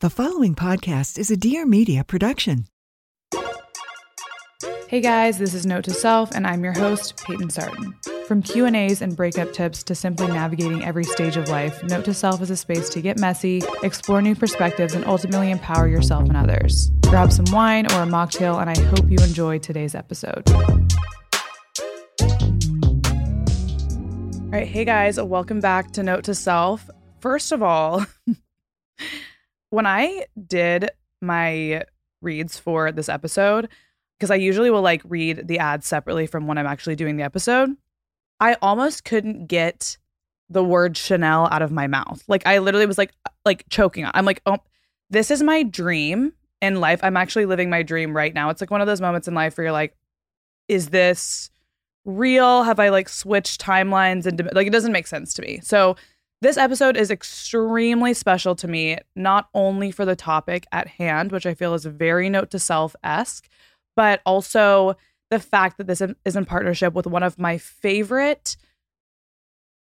The following podcast is a Dear Media production. Hey guys, this is Note to Self, and I'm your host, Payton Sartain. From Q&As and breakup tips to simply navigating every stage of life, Note to Self is a space to get messy, explore new perspectives, and ultimately empower yourself and others. Grab some wine or a mocktail, and I hope you enjoy today's episode. All right, hey guys, welcome back to Note to Self. First of all, when I did my reads for this episode, because I usually will like read the ads separately from when I'm actually doing the episode, I almost couldn't get the word Chanel out of my mouth. Like I literally was like uh, like choking. I'm like, "Oh, this is my dream in life. I'm actually living my dream right now." It's like one of those moments in life where you're like, "Is this real? Have I like switched timelines and like it doesn't make sense to me." So this episode is extremely special to me, not only for the topic at hand, which I feel is very note to self esque, but also the fact that this is in partnership with one of my favorite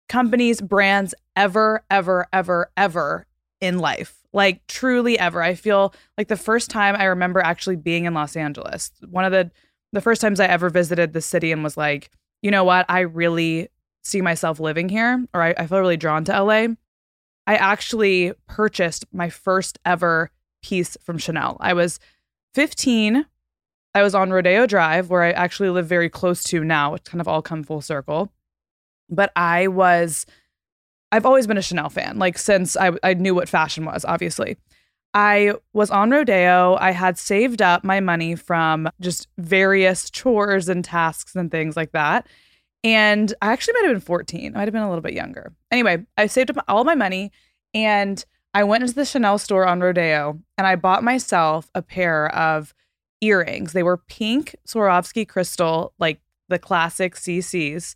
companies, brands ever, ever, ever, ever in life. Like truly ever. I feel like the first time I remember actually being in Los Angeles, one of the the first times I ever visited the city and was like, you know what, I really see myself living here, or I, I feel really drawn to LA. I actually purchased my first ever piece from Chanel. I was 15. I was on Rodeo Drive, where I actually live very close to now. It's kind of all come full circle. But I was, I've always been a Chanel fan, like since I, I knew what fashion was, obviously. I was on Rodeo. I had saved up my money from just various chores and tasks and things like that. And I actually might have been 14. I might have been a little bit younger. Anyway, I saved up all my money and I went into the Chanel store on Rodeo and I bought myself a pair of earrings. They were pink Swarovski crystal, like the classic CCs.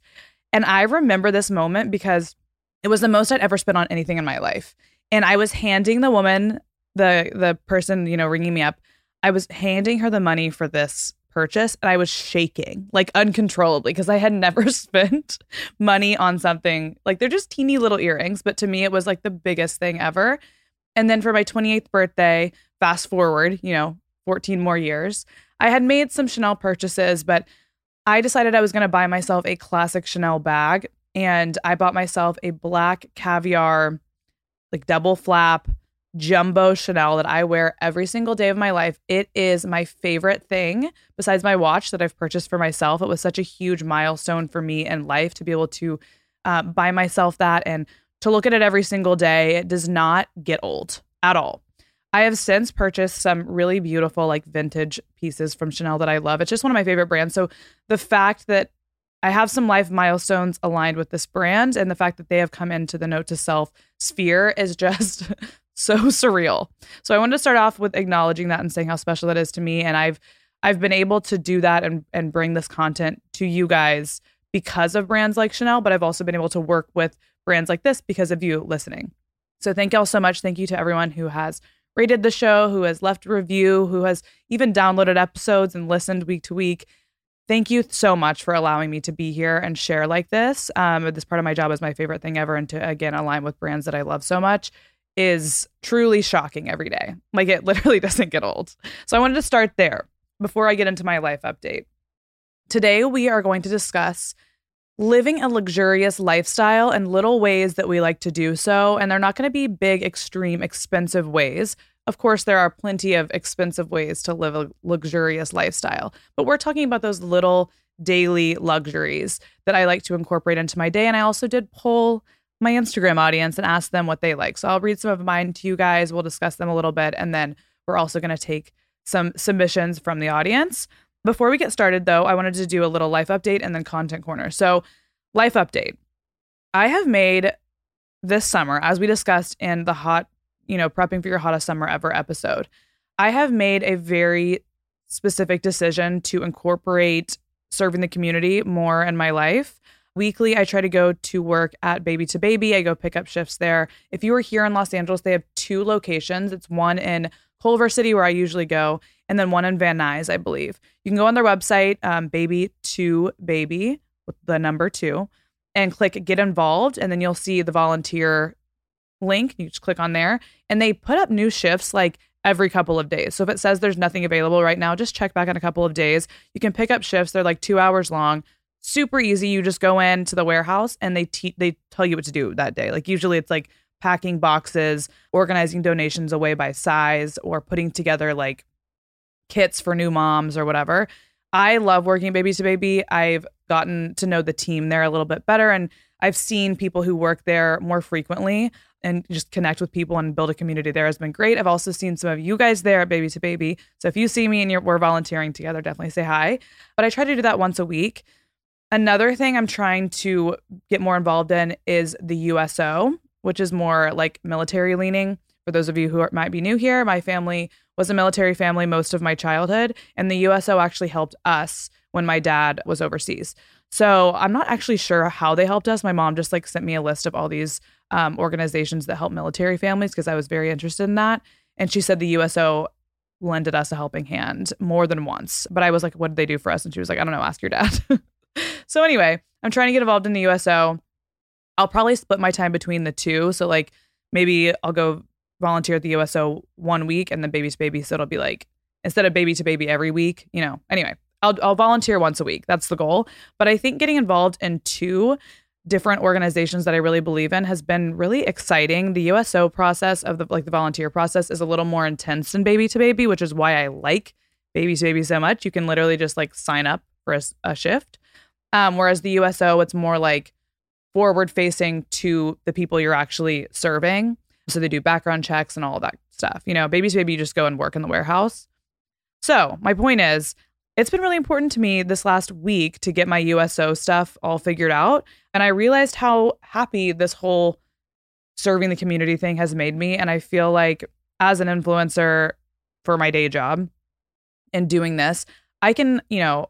And I remember this moment because it was the most I'd ever spent on anything in my life. And I was handing the woman, the the person, you know, ringing me up, I was handing her the money for this purchase and I was shaking like uncontrollably because I had never spent money on something like they're just teeny little earrings, but to me it was like the biggest thing ever. And then for my 28th birthday, fast forward, you know, 14 more years, I had made some Chanel purchases, but I decided I was going to buy myself a classic Chanel bag and I bought myself a black caviar like double flap jumbo Chanel that I wear every single day of my life. It is my favorite thing besides my watch that I've purchased for myself. It was such a huge milestone for me in life to be able to uh, buy myself that and to look at it every single day. It does not get old at all. I have since purchased some really beautiful, like vintage pieces from Chanel that I love. It's just one of my favorite brands. So the fact that I have some life milestones aligned with this brand and the fact that they have come into the note to self sphere is just so surreal. So I wanted to start off with acknowledging that and saying how special that is to me. And I've I've been able to do that and and bring this content to you guys because of brands like Chanel, but I've also been able to work with brands like this because of you listening. So thank y'all so much. Thank you to everyone who has rated the show, who has left a review, who has even downloaded episodes and listened week to week. Thank you so much for allowing me to be here and share like this. Um, this part of my job is my favorite thing ever, and to again align with brands that I love so much is truly shocking every day. Like it literally doesn't get old. So I wanted to start there before I get into my life update. Today, we are going to discuss living a luxurious lifestyle and little ways that we like to do so. And they're not going to be big, extreme, expensive ways. Of course, there are plenty of expensive ways to live a luxurious lifestyle, but we're talking about those little daily luxuries that I like to incorporate into my day. And I also did poll my Instagram audience and ask them what they like. So I'll read some of mine to you guys. We'll discuss them a little bit. And then we're also going to take some submissions from the audience. Before we get started, though, I wanted to do a little life update and then content corner. So, life update. I have made this summer, as we discussed in the hot, you know, prepping for your hottest summer ever episode, I have made a very specific decision to incorporate serving the community more in my life. Weekly, I try to go to work at Baby to Baby. I go pick up shifts there. If you are here in Los Angeles, they have two locations. It's one in Culver City, where I usually go, and then one in Van Nuys, I believe. You can go on their website, um, Baby to Baby, with the number two, and click Get Involved, and then you'll see the volunteer link. You just click on there, and they put up new shifts like every couple of days. So if it says there's nothing available right now, just check back in a couple of days. You can pick up shifts. They're like two hours long. Super easy. You just go into the warehouse and they te- they tell you what to do that day. Like usually it's like packing boxes, organizing donations away by size, or putting together like kits for new moms or whatever. I love working baby to baby. I've gotten to know the team there a little bit better and I've seen people who work there more frequently and just connect with people and build a community there has been great. I've also seen some of you guys there at Baby to Baby. So if you see me and we're volunteering together, definitely say hi. But I try to do that once a week. Another thing I'm trying to get more involved in is the USO, which is more like military leaning. For those of you who are, might be new here, my family was a military family most of my childhood, and the USO actually helped us when my dad was overseas. So I'm not actually sure how they helped us. My mom just like sent me a list of all these um, organizations that help military families because I was very interested in that. And she said the USO lended us a helping hand more than once. But I was like, what did they do for us? And she was like, I don't know, ask your dad. so anyway, I'm trying to get involved in the USO. I'll probably split my time between the two. So like maybe I'll go volunteer at the USO one week and then baby to baby. So it'll be like instead of baby to baby every week, you know. Anyway, I'll I'll volunteer once a week. That's the goal. But I think getting involved in two different organizations that I really believe in has been really exciting. The USO process of the like the volunteer process is a little more intense than baby to baby, which is why I like baby to baby so much. You can literally just like sign up for a, a shift. Um, whereas the USO, it's more like forward facing to the people you're actually serving. So they do background checks and all that stuff. You know, baby to baby, you just go and work in the warehouse. So my point is, it's been really important to me this last week to get my USO stuff all figured out. And I realized how happy this whole serving the community thing has made me. And I feel like as an influencer for my day job and doing this, I can, you know,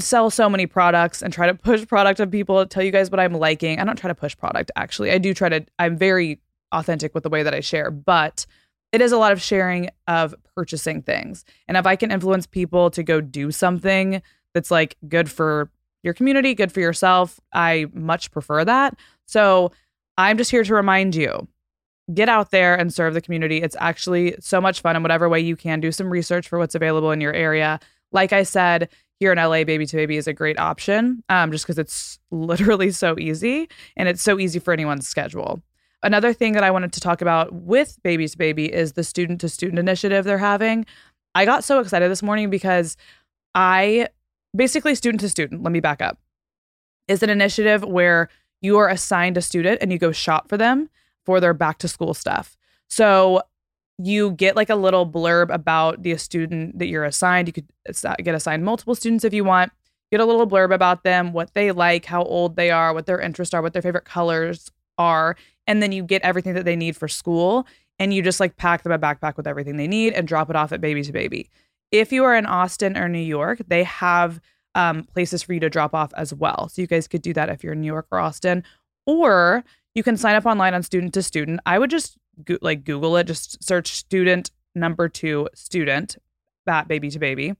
sell so many products and try to push product on people, tell you guys what I'm liking. I don't try to push product actually. I do try to, I'm very authentic with the way that I share, but it is a lot of sharing of purchasing things. And if I can influence people to go do something that's like good for your community, good for yourself, I much prefer that. So I'm just here to remind you get out there and serve the community. It's actually so much fun in whatever way you can. Do some research for what's available in your area. Like I said, here in LA, Baby to Baby is a great option um, just because it's literally so easy and it's so easy for anyone's schedule. Another thing that I wanted to talk about with Baby to Baby is the student to student initiative they're having. I got so excited this morning because I basically student to student, let me back up, is an initiative where you are assigned a student and you go shop for them for their back to school stuff. So you get like a little blurb about the student that you're assigned. You could get assigned multiple students if you want. Get a little blurb about them, what they like, how old they are, what their interests are, what their favorite colors are, and then you get everything that they need for school and you just like pack them a backpack with everything they need and drop it off at baby to baby. If you are in Austin or New York, they have um, places for you to drop off as well. So you guys could do that if you're in New York or Austin, or you can sign up online on student to student. I would just go- like Google it, just search student number two student, bat baby to baby,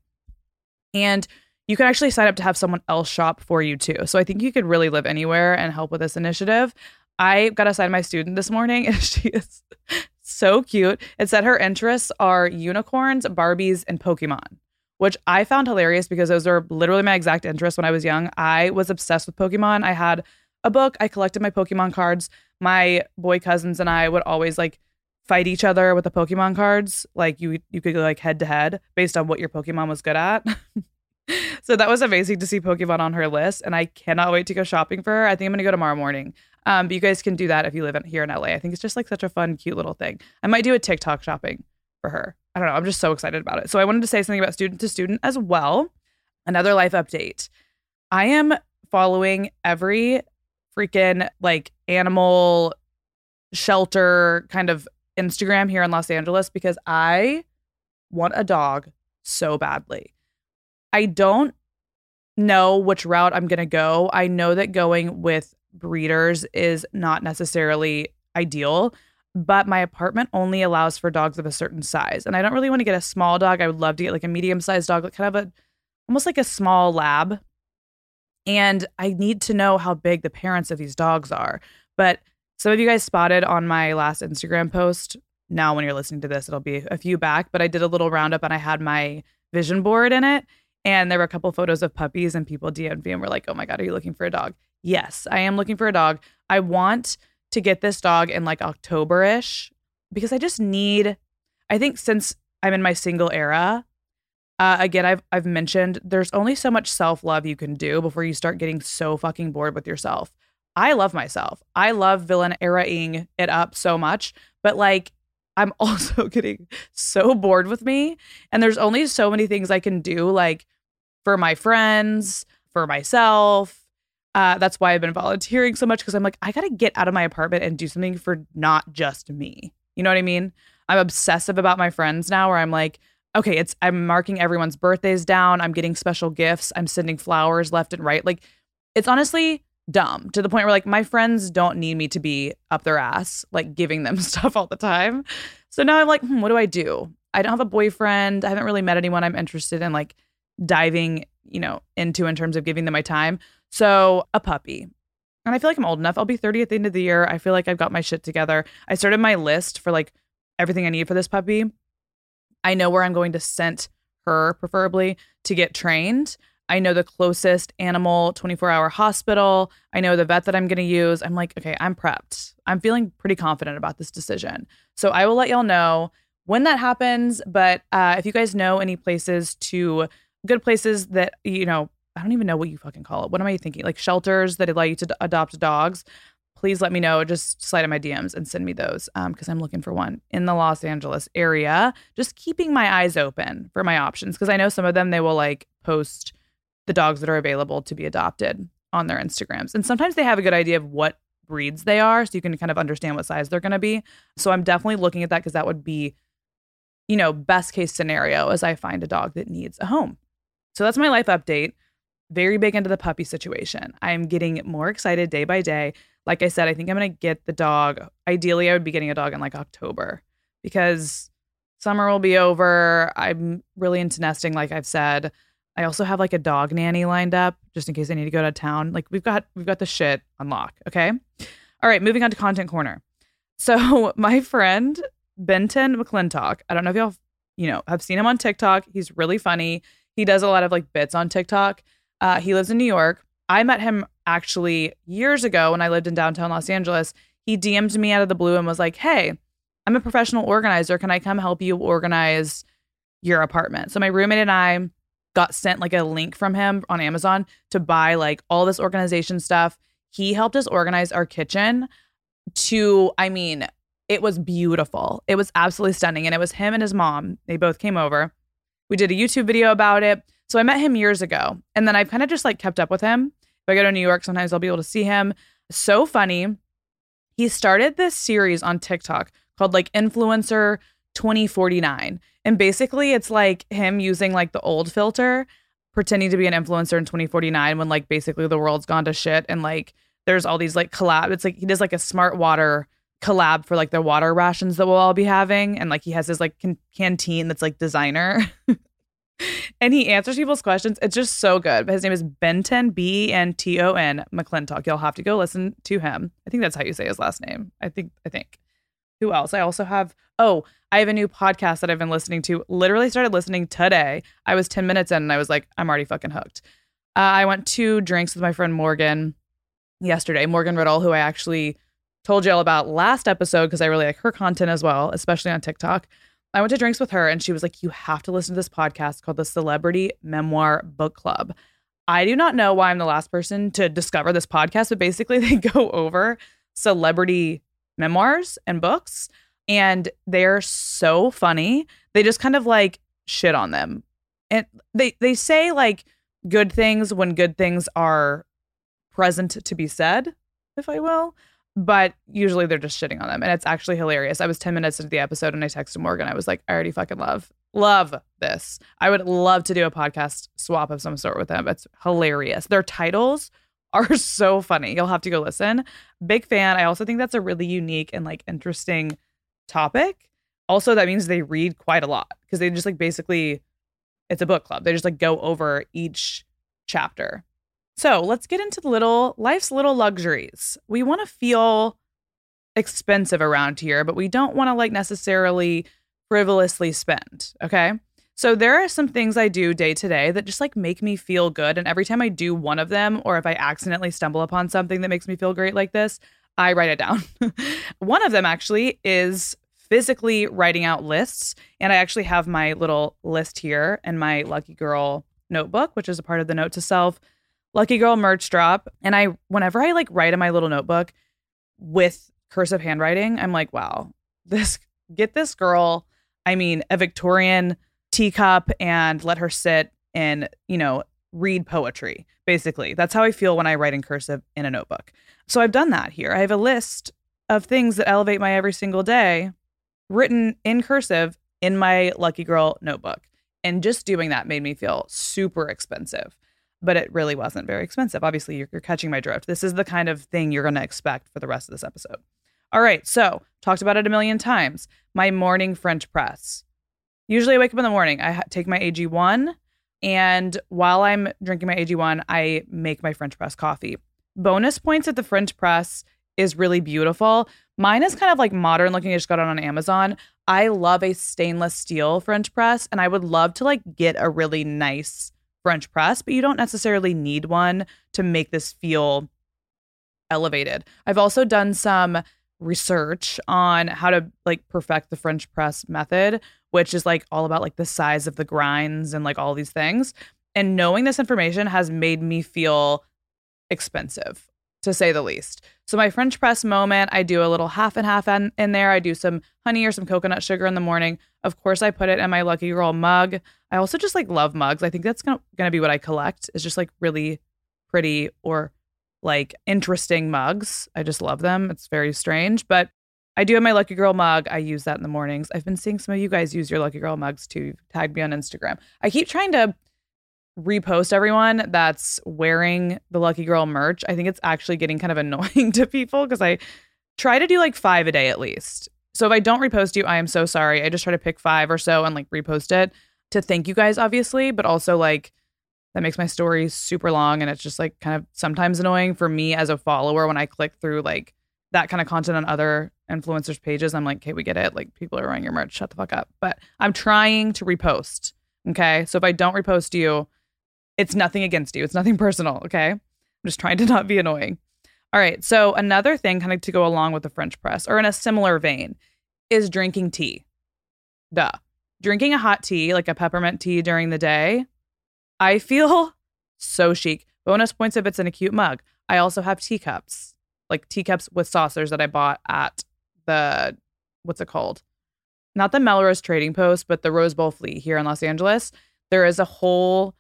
and you can actually sign up to have someone else shop for you too. So I think you could really live anywhere and help with this initiative. I got assigned my student this morning and she is so cute. It said her interests are unicorns, Barbies, and Pokemon, which I found hilarious because those are literally my exact interests when I was young. I was obsessed with Pokemon. I had a book, I collected my Pokemon cards. My boy cousins and I would always like fight each other with the Pokemon cards. Like you you could go like head to head based on what your Pokemon was good at. so that was amazing to see Pokemon on her list, and I cannot wait to go shopping for her. I think I'm gonna go tomorrow morning. Um, but you guys can do that if you live in, here in LA. I think it's just like such a fun, cute little thing. I might do a TikTok shopping for her. I don't know. I'm just so excited about it. So I wanted to say something about student to student as well. Another life update. I am following every freaking like animal shelter kind of Instagram here in Los Angeles because I want a dog so badly. I don't know which route I'm going to go. I know that going with breeders is not necessarily ideal, but my apartment only allows for dogs of a certain size. And I don't really want to get a small dog. I would love to get like a medium sized dog, like kind of a almost like a small lab. And I need to know how big the parents of these dogs are. But some of you guys spotted on my last Instagram post. Now, when you're listening to this, it'll be a few back, but I did a little roundup and I had my vision board in it. And there were a couple photos of puppies, and people DM'd me and were like, oh my God, are you looking for a dog? Yes, I am looking for a dog. I want to get this dog in like October ish because I just need, I think since I'm in my single era, uh, again, I've I've mentioned there's only so much self love you can do before you start getting so fucking bored with yourself. I love myself. I love villain eraing it up so much, but like I'm also getting so bored with me. And there's only so many things I can do, like for my friends, for myself. Uh, that's why I've been volunteering so much because I'm like, I got to get out of my apartment and do something for not just me. You know what I mean? I'm obsessive about my friends now, where I'm like, okay, it's, I'm marking everyone's birthdays down. I'm getting special gifts. I'm sending flowers left and right. Like, it's honestly dumb to the point where like my friends don't need me to be up their ass like giving them stuff all the time so now i'm like hmm, what do i do i don't have a boyfriend i haven't really met anyone i'm interested in like diving you know into in terms of giving them my time so a puppy and i feel like i'm old enough i'll be 30 at the end of the year i feel like i've got my shit together i started my list for like everything i need for this puppy i know where i'm going to send her preferably to get trained I know the closest animal 24 hour hospital. I know the vet that I'm going to use. I'm like, okay, I'm prepped. I'm feeling pretty confident about this decision. So I will let y'all know when that happens. But uh, if you guys know any places to, good places that, you know, I don't even know what you fucking call it. What am I thinking? Like shelters that allow you to adopt dogs. Please let me know. Just slide in my DMs and send me those because um, I'm looking for one in the Los Angeles area. Just keeping my eyes open for my options because I know some of them they will like post the dogs that are available to be adopted on their Instagrams. And sometimes they have a good idea of what breeds they are so you can kind of understand what size they're going to be. So I'm definitely looking at that because that would be you know, best case scenario as I find a dog that needs a home. So that's my life update. Very big into the puppy situation. I'm getting more excited day by day. Like I said, I think I'm going to get the dog. Ideally, I would be getting a dog in like October because summer will be over. I'm really into nesting, like I've said. I also have like a dog nanny lined up just in case I need to go to town. Like we've got we've got the shit on lock. Okay. All right, moving on to content corner. So my friend Benton McClintock, I don't know if y'all you know have seen him on TikTok. He's really funny. He does a lot of like bits on TikTok. Uh, he lives in New York. I met him actually years ago when I lived in downtown Los Angeles. He DM'd me out of the blue and was like, "Hey, I'm a professional organizer. Can I come help you organize your apartment?" So my roommate and I got sent like a link from him on Amazon to buy like all this organization stuff. He helped us organize our kitchen to, I mean, it was beautiful. It was absolutely stunning. And it was him and his mom. They both came over. We did a YouTube video about it. So I met him years ago. And then I've kind of just like kept up with him. If I go to New York, sometimes I'll be able to see him. So funny. He started this series on TikTok called like Influencer 2049. And basically, it's like him using like the old filter, pretending to be an influencer in 2049 when like basically the world's gone to shit and like there's all these like collab. It's like he does like a smart water collab for like the water rations that we'll all be having. And like he has his like can- canteen that's like designer. and he answers people's questions. It's just so good. But his name is Benton B N T O N McClintock. You'll have to go listen to him. I think that's how you say his last name. I think I think. who else? I also have, oh, I have a new podcast that I've been listening to. Literally started listening today. I was 10 minutes in and I was like, I'm already fucking hooked. Uh, I went to drinks with my friend Morgan yesterday, Morgan Riddle, who I actually told you all about last episode because I really like her content as well, especially on TikTok. I went to drinks with her and she was like, You have to listen to this podcast called the Celebrity Memoir Book Club. I do not know why I'm the last person to discover this podcast, but basically they go over celebrity memoirs and books and they're so funny. They just kind of like shit on them. And they they say like good things when good things are present to be said, if I will. But usually they're just shitting on them. And it's actually hilarious. I was 10 minutes into the episode and I texted Morgan. I was like, I already fucking love, love this. I would love to do a podcast swap of some sort with them. It's hilarious. Their titles are so funny. You'll have to go listen. Big fan. I also think that's a really unique and like interesting topic. Also, that means they read quite a lot because they just like basically, it's a book club. They just like go over each chapter. So let's get into the little life's little luxuries. We want to feel expensive around here, but we don't want to like necessarily frivolously spend. Okay. So there are some things I do day to day that just like make me feel good. And every time I do one of them, or if I accidentally stumble upon something that makes me feel great like this, I write it down. one of them actually is physically writing out lists. And I actually have my little list here in my Lucky Girl notebook, which is a part of the note to self Lucky Girl merch drop. And I, whenever I like write in my little notebook with cursive handwriting, I'm like, wow, this, get this girl, I mean, a Victorian teacup and let her sit and, you know, read poetry, basically. That's how I feel when I write in cursive in a notebook. So I've done that here. I have a list of things that elevate my every single day written in cursive in my Lucky Girl notebook. And just doing that made me feel super expensive but it really wasn't very expensive. Obviously, you're, you're catching my drift. This is the kind of thing you're going to expect for the rest of this episode. All right, so talked about it a million times. My morning French press. Usually, I wake up in the morning. I take my AG1, and while I'm drinking my AG1, I make my French press coffee. Bonus points at the French press is really beautiful. Mine is kind of like modern looking. I just got it on Amazon. I love a stainless steel French press, and I would love to like get a really nice French press, but you don't necessarily need one to make this feel elevated. I've also done some research on how to like perfect the French press method, which is like all about like the size of the grinds and like all these things. And knowing this information has made me feel expensive to say the least. So my French press moment, I do a little half and half in, in there. I do some honey or some coconut sugar in the morning. Of course, I put it in my Lucky Girl mug. I also just like love mugs. I think that's gonna, gonna be what I collect. Is just like really pretty or like interesting mugs. I just love them. It's very strange, but I do have my Lucky Girl mug. I use that in the mornings. I've been seeing some of you guys use your Lucky Girl mugs too. Tag me on Instagram. I keep trying to repost everyone that's wearing the Lucky Girl merch. I think it's actually getting kind of annoying to people because I try to do like five a day at least. So if I don't repost you, I am so sorry. I just try to pick five or so and like repost it to thank you guys, obviously, but also like that makes my story super long and it's just like kind of sometimes annoying for me as a follower when I click through like that kind of content on other influencers' pages. I'm like, okay, we get it. Like people are wearing your merch. Shut the fuck up. But I'm trying to repost. Okay. So if I don't repost you, it's nothing against you. It's nothing personal. Okay. I'm just trying to not be annoying. All right. So, another thing, kind of to go along with the French press or in a similar vein, is drinking tea. Duh. Drinking a hot tea, like a peppermint tea during the day, I feel so chic. Bonus points if it's in a cute mug. I also have teacups, like teacups with saucers that I bought at the, what's it called? Not the Melrose Trading Post, but the Rose Bowl Flea here in Los Angeles. There is a whole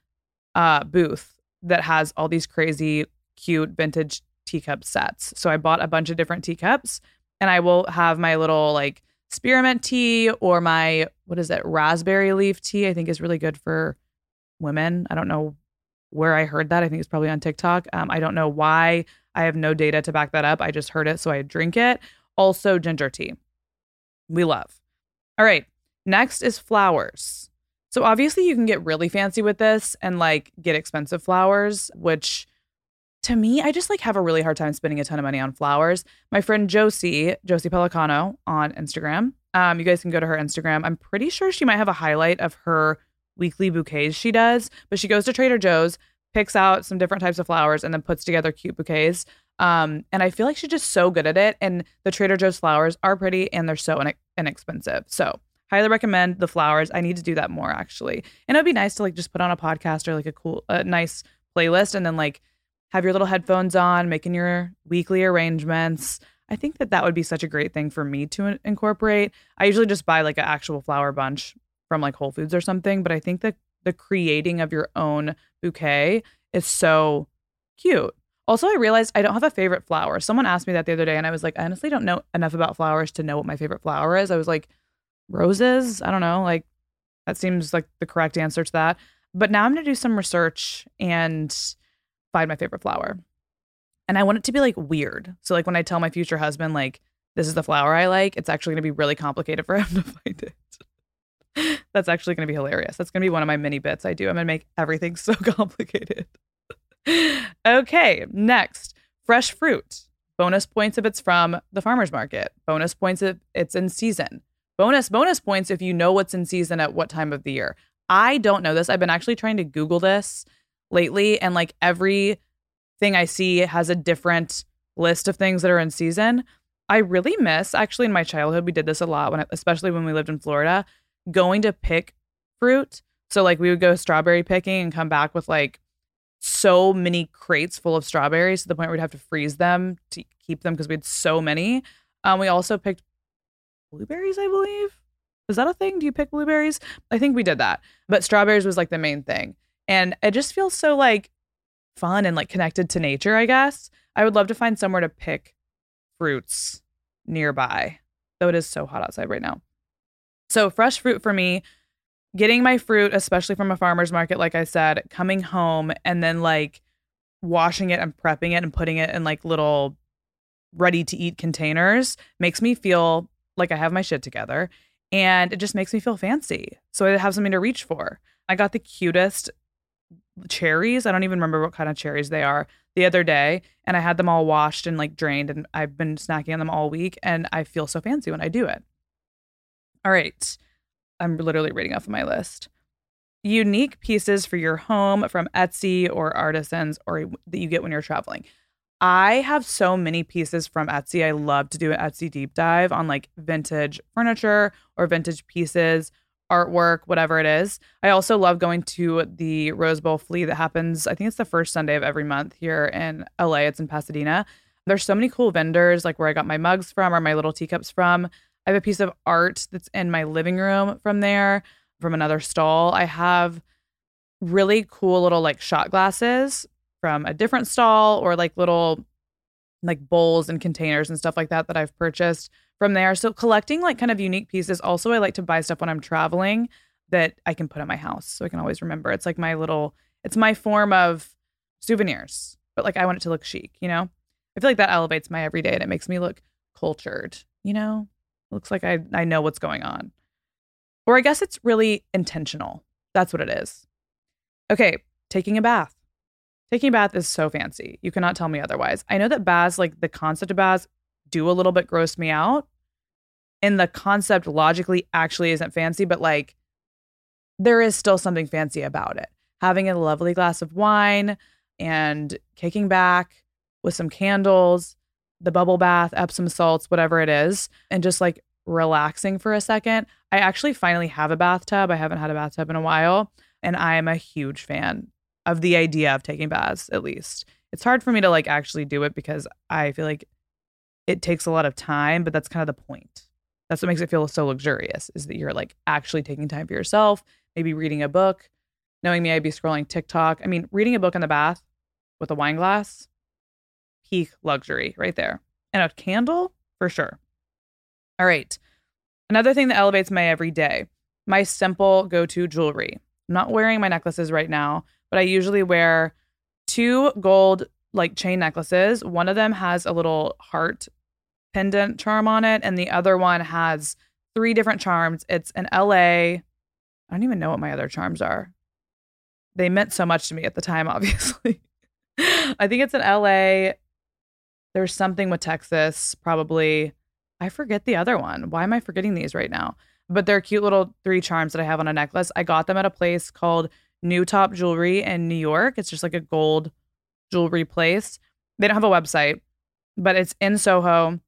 uh, booth that has all these crazy, cute vintage teacup sets. So I bought a bunch of different teacups and I will have my little like spearmint tea or my, what is it, raspberry leaf tea, I think is really good for women. I don't know where I heard that. I think it's probably on TikTok. Um, I don't know why. I have no data to back that up. I just heard it, so I drink it. Also, ginger tea. We love. All right. Next is flowers. So obviously you can get really fancy with this and like get expensive flowers, which to me, I just like have a really hard time spending a ton of money on flowers. My friend Josie, Josie Pelicano on Instagram. Um, you guys can go to her Instagram. I'm pretty sure she might have a highlight of her weekly bouquets she does, but she goes to Trader Joe's, picks out some different types of flowers, and then puts together cute bouquets. Um, and I feel like she's just so good at it. And the Trader Joe's flowers are pretty and they're so in- inexpensive. So highly recommend the flowers. I need to do that more actually. And it'd be nice to like just put on a podcast or like a cool, a nice playlist and then like have your little headphones on, making your weekly arrangements. I think that that would be such a great thing for me to incorporate. I usually just buy like an actual flower bunch from like Whole Foods or something, but I think that the creating of your own bouquet is so cute. Also, I realized I don't have a favorite flower. Someone asked me that the other day, and I was like, I honestly don't know enough about flowers to know what my favorite flower is. I was like, roses? I don't know. Like, that seems like the correct answer to that. But now I'm going to do some research and find my favorite flower. And I want it to be like weird. So, like, when I tell my future husband, like, this is the flower I like, it's actually going to be really complicated for him to find it. That's actually going to be hilarious. That's going to be one of my mini bits I do. I'm going to make everything so complicated. okay, next fresh fruit. Bonus points if it's from the farmer's market. Bonus points if it's in season. Bonus, bonus points if you know what's in season at what time of the year. I don't know this. I've been actually trying to Google this lately, and like every thing I see has a different list of things that are in season. I really miss actually in my childhood we did this a lot when especially when we lived in Florida, going to pick fruit. So like we would go strawberry picking and come back with like so many crates full of strawberries to the point where we'd have to freeze them to keep them because we had so many. Um, we also picked blueberries, I believe. Is that a thing? Do you pick blueberries? I think we did that. But strawberries was like the main thing. And it just feels so like fun and like connected to nature, I guess. I would love to find somewhere to pick fruits nearby, though it is so hot outside right now. So, fresh fruit for me, getting my fruit, especially from a farmer's market, like I said, coming home and then like washing it and prepping it and putting it in like little ready to eat containers makes me feel like I have my shit together and it just makes me feel fancy. So I have something to reach for. I got the cutest cherries. I don't even remember what kind of cherries they are the other day. And I had them all washed and like drained. And I've been snacking on them all week. And I feel so fancy when I do it. All right. I'm literally reading off of my list. Unique pieces for your home from Etsy or artisans or that you get when you're traveling. I have so many pieces from Etsy. I love to do an Etsy deep dive on like vintage furniture or vintage pieces artwork, whatever it is. I also love going to the Rose Bowl flea that happens, I think it's the first Sunday of every month here in LA. It's in Pasadena. There's so many cool vendors, like where I got my mugs from or my little teacups from. I have a piece of art that's in my living room from there, from another stall. I have really cool little like shot glasses from a different stall or like little like bowls and containers and stuff like that that I've purchased from there. So collecting like kind of unique pieces. Also, I like to buy stuff when I'm traveling that I can put in my house so I can always remember. It's like my little it's my form of souvenirs, but like I want it to look chic, you know? I feel like that elevates my everyday and it makes me look cultured, you know? It looks like I I know what's going on. Or I guess it's really intentional. That's what it is. Okay, taking a bath. Taking a bath is so fancy. You cannot tell me otherwise. I know that baths, like the concept of baths, do a little bit gross me out. And the concept logically actually isn't fancy, but like there is still something fancy about it. Having a lovely glass of wine and kicking back with some candles, the bubble bath, Epsom salts, whatever it is, and just like relaxing for a second. I actually finally have a bathtub. I haven't had a bathtub in a while, and I am a huge fan of the idea of taking baths, at least. It's hard for me to like actually do it because I feel like it takes a lot of time, but that's kind of the point. That's what makes it feel so luxurious is that you're like actually taking time for yourself, maybe reading a book. Knowing me, I'd be scrolling TikTok. I mean, reading a book in the bath with a wine glass, peak luxury right there. And a candle for sure. All right. Another thing that elevates my everyday, my simple go to jewelry. I'm not wearing my necklaces right now, but I usually wear two gold like chain necklaces. One of them has a little heart pendant charm on it, and the other one has three different charms. It's an LA. I don't even know what my other charms are. They meant so much to me at the time, obviously. I think it's an LA. There's something with Texas, probably. I forget the other one. Why am I forgetting these right now? But they're cute little three charms that I have on a necklace. I got them at a place called New Top Jewelry in New York. It's just like a gold jewelry place. They don't have a website, but it's in Soho.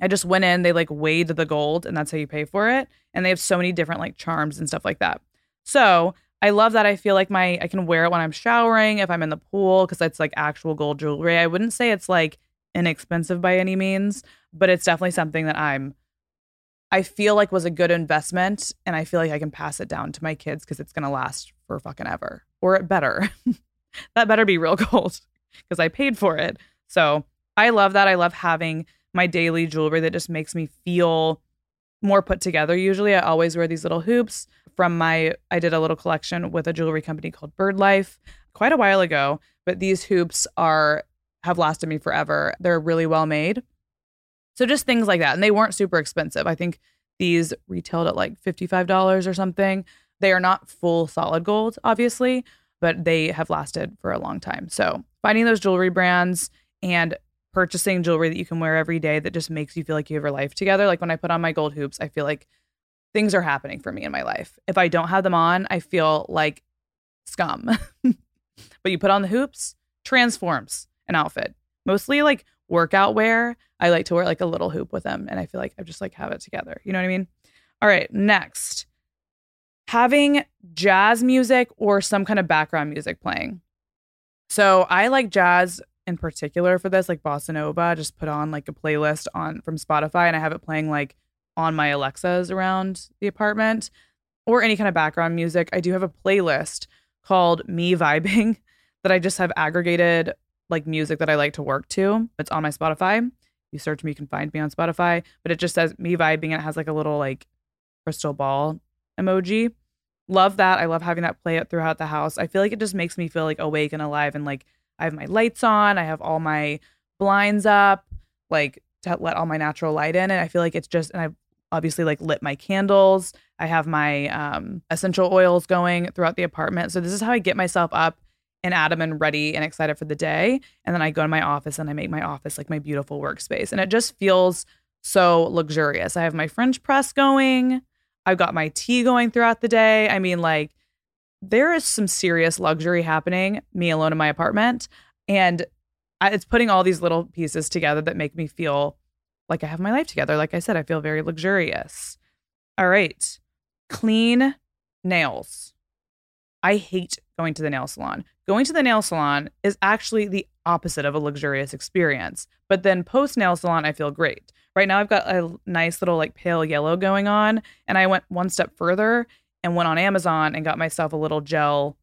I just went in, they like weighed the gold, and that's how you pay for it. And they have so many different like charms and stuff like that. So I love that I feel like my I can wear it when I'm showering, if I'm in the pool, because it's like actual gold jewelry. I wouldn't say it's like inexpensive by any means, but it's definitely something that I'm I feel like was a good investment and I feel like I can pass it down to my kids because it's gonna last for fucking ever. Or it better. that better be real gold because I paid for it. So I love that. I love having my daily jewelry that just makes me feel more put together. Usually I always wear these little hoops from my I did a little collection with a jewelry company called Bird Life quite a while ago, but these hoops are have lasted me forever. They're really well made. So just things like that. And they weren't super expensive. I think these retailed at like $55 or something. They are not full solid gold, obviously, but they have lasted for a long time. So finding those jewelry brands and purchasing jewelry that you can wear every day that just makes you feel like you have your life together. Like when I put on my gold hoops, I feel like things are happening for me in my life. If I don't have them on, I feel like scum. but you put on the hoops, transforms an outfit. Mostly like workout wear. I like to wear like a little hoop with them and I feel like I just like have it together. You know what I mean? All right, next. Having jazz music or some kind of background music playing. So I like jazz in particular for this, like bossa nova. I just put on like a playlist on from Spotify, and I have it playing like on my Alexas around the apartment, or any kind of background music. I do have a playlist called Me Vibing that I just have aggregated like music that I like to work to. It's on my Spotify. You search me, you can find me on Spotify, but it just says me vibing and it has like a little like crystal ball emoji. Love that. I love having that play it throughout the house. I feel like it just makes me feel like awake and alive and like I have my lights on, I have all my blinds up, like to let all my natural light in. And I feel like it's just, and I've obviously like lit my candles. I have my um, essential oils going throughout the apartment. So this is how I get myself up and Adam and ready and excited for the day. And then I go to my office and I make my office like my beautiful workspace. And it just feels so luxurious. I have my French press going. I've got my tea going throughout the day. I mean, like, there is some serious luxury happening, me alone in my apartment. And it's putting all these little pieces together that make me feel like I have my life together. Like I said, I feel very luxurious. All right. Clean nails. I hate going to the nail salon. Going to the nail salon is actually the opposite of a luxurious experience. But then post nail salon, I feel great. Right now, I've got a nice little like pale yellow going on. And I went one step further and went on Amazon and got myself a little gel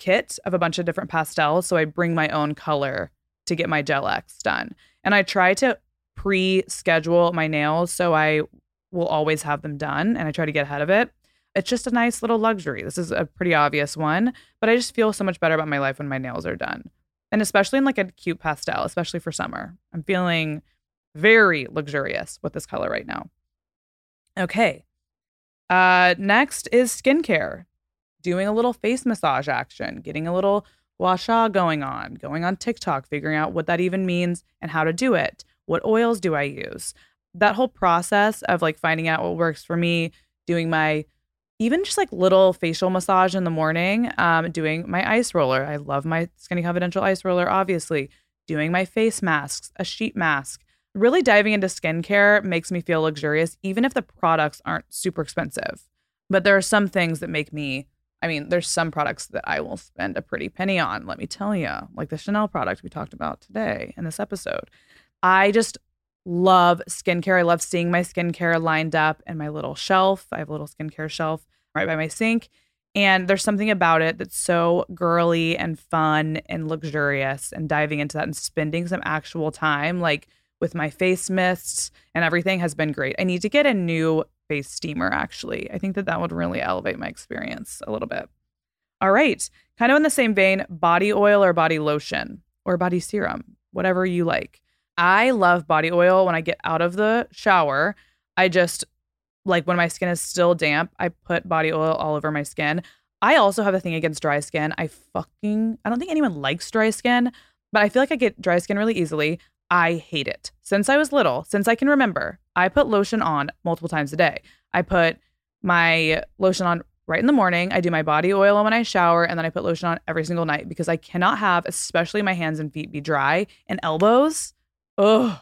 kit of a bunch of different pastels. So I bring my own color to get my gel X done. And I try to pre schedule my nails so I will always have them done and I try to get ahead of it. It's just a nice little luxury. This is a pretty obvious one, but I just feel so much better about my life when my nails are done. And especially in like a cute pastel, especially for summer. I'm feeling very luxurious with this color right now. Okay. Uh, next is skincare. Doing a little face massage action, getting a little gua sha going on, going on TikTok, figuring out what that even means and how to do it. What oils do I use? That whole process of like finding out what works for me, doing my even just like little facial massage in the morning, um, doing my ice roller. I love my Skinny Confidential ice roller, obviously. Doing my face masks, a sheet mask, really diving into skincare makes me feel luxurious, even if the products aren't super expensive. But there are some things that make me, I mean, there's some products that I will spend a pretty penny on, let me tell you, like the Chanel product we talked about today in this episode. I just love skincare. I love seeing my skincare lined up in my little shelf. I have a little skincare shelf right by my sink. And there's something about it that's so girly and fun and luxurious and diving into that and spending some actual time. Like with my face mists and everything has been great. I need to get a new face steamer actually. I think that that would really elevate my experience a little bit. All right, kind of in the same vein, body oil or body lotion or body serum, whatever you like. I love body oil when I get out of the shower. I just like when my skin is still damp, I put body oil all over my skin. I also have a thing against dry skin. I fucking, I don't think anyone likes dry skin, but I feel like I get dry skin really easily. I hate it. Since I was little, since I can remember, I put lotion on multiple times a day. I put my lotion on right in the morning. I do my body oil when I shower, and then I put lotion on every single night because I cannot have, especially my hands and feet, be dry and elbows. Ugh.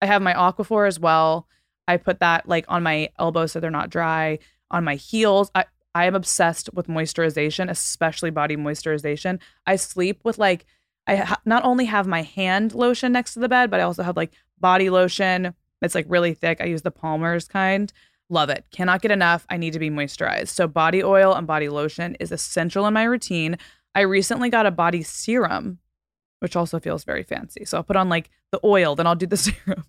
I have my Aquaphor as well. I put that like on my elbows so they're not dry. On my heels, I I am obsessed with moisturization, especially body moisturization. I sleep with like I ha- not only have my hand lotion next to the bed, but I also have like body lotion. It's like really thick. I use the Palmer's kind. Love it. Cannot get enough. I need to be moisturized. So, body oil and body lotion is essential in my routine. I recently got a body serum, which also feels very fancy. So, I'll put on like the oil, then I'll do the serum,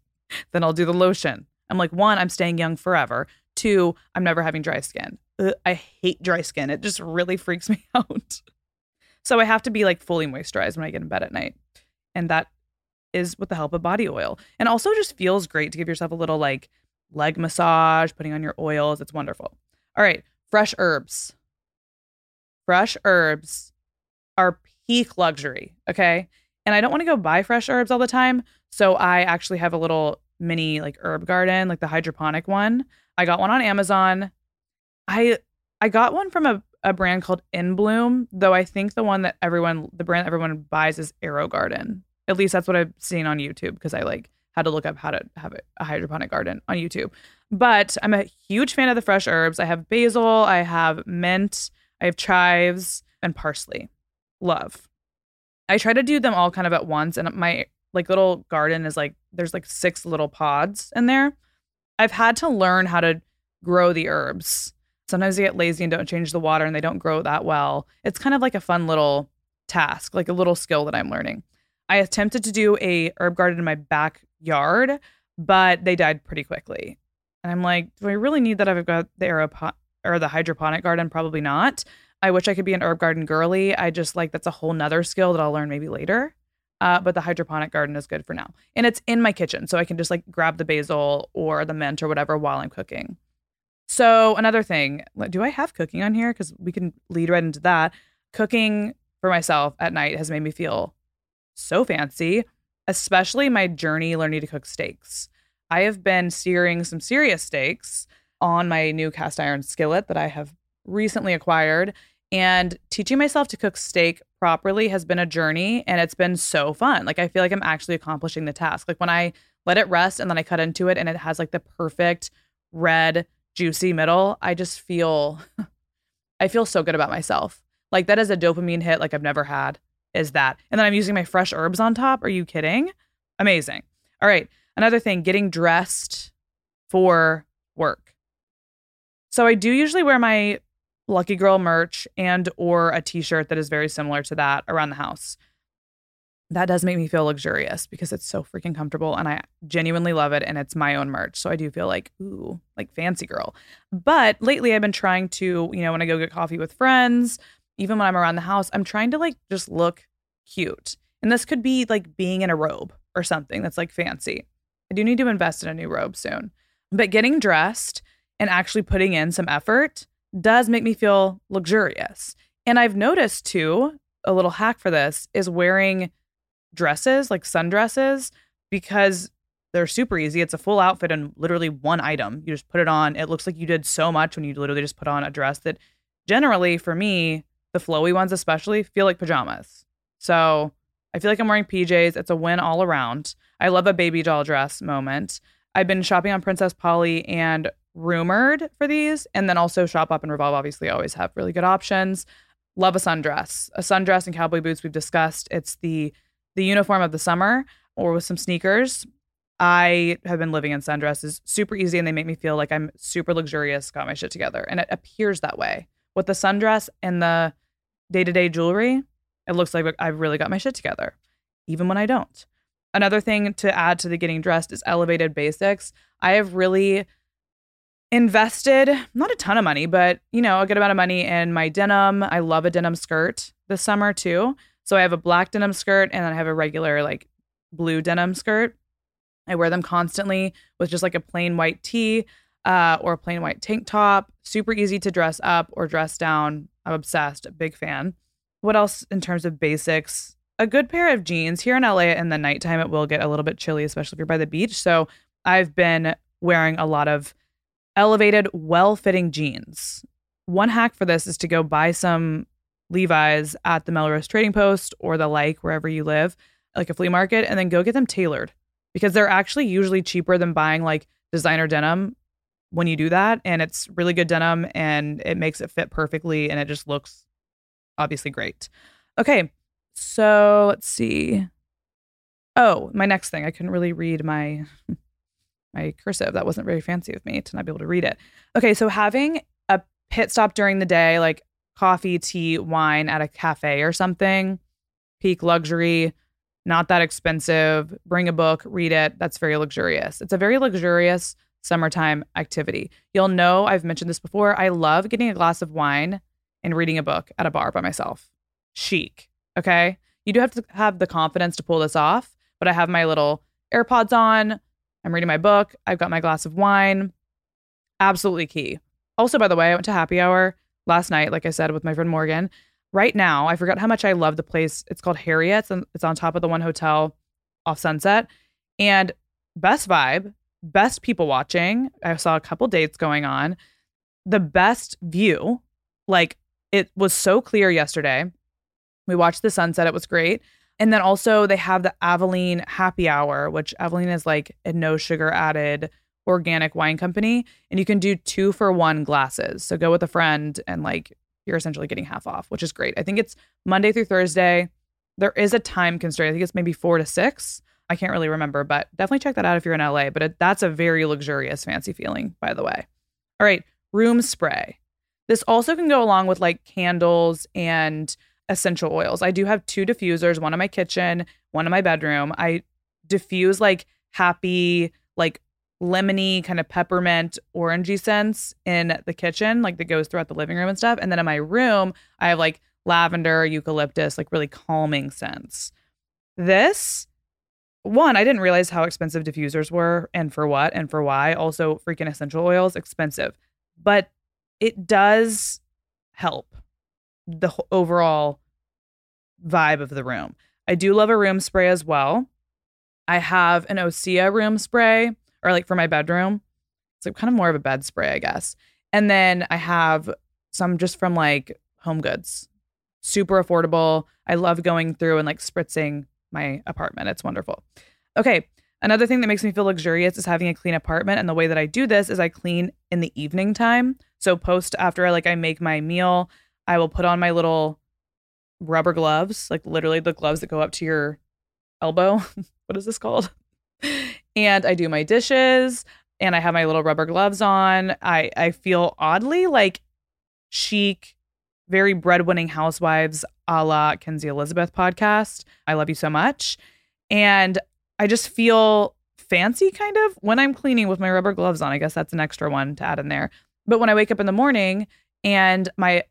then I'll do the lotion. I'm like, one, I'm staying young forever. Two, I'm never having dry skin. Ugh, I hate dry skin. It just really freaks me out. So, I have to be like fully moisturized when I get in bed at night. And that is with the help of body oil. And also just feels great to give yourself a little like leg massage, putting on your oils. It's wonderful. All right, fresh herbs. Fresh herbs are peak luxury, okay? And I don't want to go buy fresh herbs all the time. So I actually have a little mini like herb garden, like the hydroponic one. I got one on Amazon. I I got one from a, a brand called In Bloom, though I think the one that everyone the brand everyone buys is AeroGarden. At least that's what I've seen on YouTube because I like had to look up how to have a hydroponic garden on YouTube. But I'm a huge fan of the fresh herbs. I have basil, I have mint, I have chives, and parsley. Love. I try to do them all kind of at once, and my like little garden is like there's like six little pods in there. I've had to learn how to grow the herbs. Sometimes they get lazy and don't change the water and they don't grow that well. It's kind of like a fun little task, like a little skill that I'm learning. I attempted to do a herb garden in my back yard, but they died pretty quickly. And I'm like, do I really need that? I've got the aeropon or the hydroponic garden? Probably not. I wish I could be an herb garden girly. I just like that's a whole nother skill that I'll learn maybe later. Uh, but the hydroponic garden is good for now. And it's in my kitchen. So I can just like grab the basil or the mint or whatever while I'm cooking. So another thing, do I have cooking on here? Because we can lead right into that. Cooking for myself at night has made me feel so fancy especially my journey learning to cook steaks. I have been searing some serious steaks on my new cast iron skillet that I have recently acquired. And teaching myself to cook steak properly has been a journey and it's been so fun. Like, I feel like I'm actually accomplishing the task. Like, when I let it rest and then I cut into it and it has like the perfect red, juicy middle, I just feel, I feel so good about myself. Like, that is a dopamine hit like I've never had is that. And then I'm using my fresh herbs on top. Are you kidding? Amazing. All right. Another thing, getting dressed for work. So I do usually wear my Lucky Girl merch and or a t-shirt that is very similar to that around the house. That does make me feel luxurious because it's so freaking comfortable and I genuinely love it and it's my own merch. So I do feel like, ooh, like fancy girl. But lately I've been trying to, you know, when I go get coffee with friends, even when I'm around the house, I'm trying to like just look cute. And this could be like being in a robe or something that's like fancy. I do need to invest in a new robe soon. But getting dressed and actually putting in some effort does make me feel luxurious. And I've noticed too, a little hack for this is wearing dresses, like sundresses, because they're super easy. It's a full outfit and literally one item. You just put it on. It looks like you did so much when you literally just put on a dress that generally for me the flowy ones especially feel like pajamas. So I feel like I'm wearing PJs. It's a win all around. I love a baby doll dress moment. I've been shopping on Princess Polly and Rumored for these, and then also Shopbop and Revolve obviously always have really good options. Love a sundress. A sundress and cowboy boots we've discussed. It's the the uniform of the summer or with some sneakers. I have been living in sundresses, super easy, and they make me feel like I'm super luxurious, got my shit together. And it appears that way. With the sundress and the day to day jewelry, it looks like I've really got my shit together, even when I don't. Another thing to add to the getting dressed is elevated basics. I have really invested not a ton of money, but you know, a good amount of money in my denim. I love a denim skirt this summer too. So I have a black denim skirt and then I have a regular like blue denim skirt. I wear them constantly with just like a plain white tee. uh, or a plain white tank top. Super easy to dress up or dress down. I'm obsessed. Big fan. What else in terms of basics? A good pair of jeans. Here in LA in the nighttime, it will get a little bit chilly, especially if you're by the beach. So I've been wearing a lot of elevated, well fitting jeans. One hack for this is to go buy some Levi's at the Melrose Trading Post or the like, wherever you live, like a flea market, and then go get them tailored because they're actually usually cheaper than buying like designer denim when you do that. And it's really good denim and it makes it fit perfectly and it just looks obviously great. Okay, so let's see. Oh, my next thing. I couldn't really read my my cursive. That wasn't very fancy of me to not be able to read it. Okay, so having a pit stop during the day, like coffee, tea, wine at a cafe or something, peak luxury, not that expensive. Bring a book, read it. That's very luxurious. It's a very luxurious summertime activity. You'll know I've mentioned this before. I love getting a glass of wine and reading a book at a bar by myself. Chic. Okay. You do have to have the confidence to pull this off, but I have my little AirPods on. I'm reading my book. I've got my glass of wine. Absolutely key. Also, by the way, I went to happy hour last night, like I said, with my friend Morgan. Right now, I forgot how much I love the place. It's called Harriet's and it's on top of the one hotel off Sunset. And best vibe, best people watching. I saw a couple dates going on. The best view, like it was so clear yesterday. We watched the sunset. It was great. And then also they have the Avaline happy hour, which Avaline is like a no sugar added organic wine company. And you can do two for one glasses. So go with a friend and like you're essentially getting half off, which is great. I think it's Monday through Thursday. There is a time constraint. I think it's maybe four to six. I can't really remember, but definitely check that out if you're in LA. But it, that's a very luxurious, fancy feeling, by the way. All right, room spray. This also can go along with like candles and essential oils. I do have two diffusers, one in my kitchen, one in my bedroom. I diffuse like happy, like lemony, kind of peppermint, orangey scents in the kitchen, like that goes throughout the living room and stuff. And then in my room, I have like lavender, eucalyptus, like really calming scents. This one, I didn't realize how expensive diffusers were and for what and for why. Also, freaking essential oils, expensive. But it does help the overall vibe of the room. I do love a room spray as well. I have an Osea room spray, or like for my bedroom. It's like kind of more of a bed spray, I guess. And then I have some just from like Home Goods. Super affordable. I love going through and like spritzing my apartment. It's wonderful. Okay. Another thing that makes me feel luxurious is having a clean apartment. And the way that I do this is I clean in the evening time. So post after like I make my meal, I will put on my little rubber gloves, like literally the gloves that go up to your elbow. what is this called? and I do my dishes and I have my little rubber gloves on. I I feel oddly like chic, very breadwinning housewives a la Kenzie Elizabeth podcast. I love you so much. And I just feel fancy kind of when I'm cleaning with my rubber gloves on. I guess that's an extra one to add in there. But when I wake up in the morning and my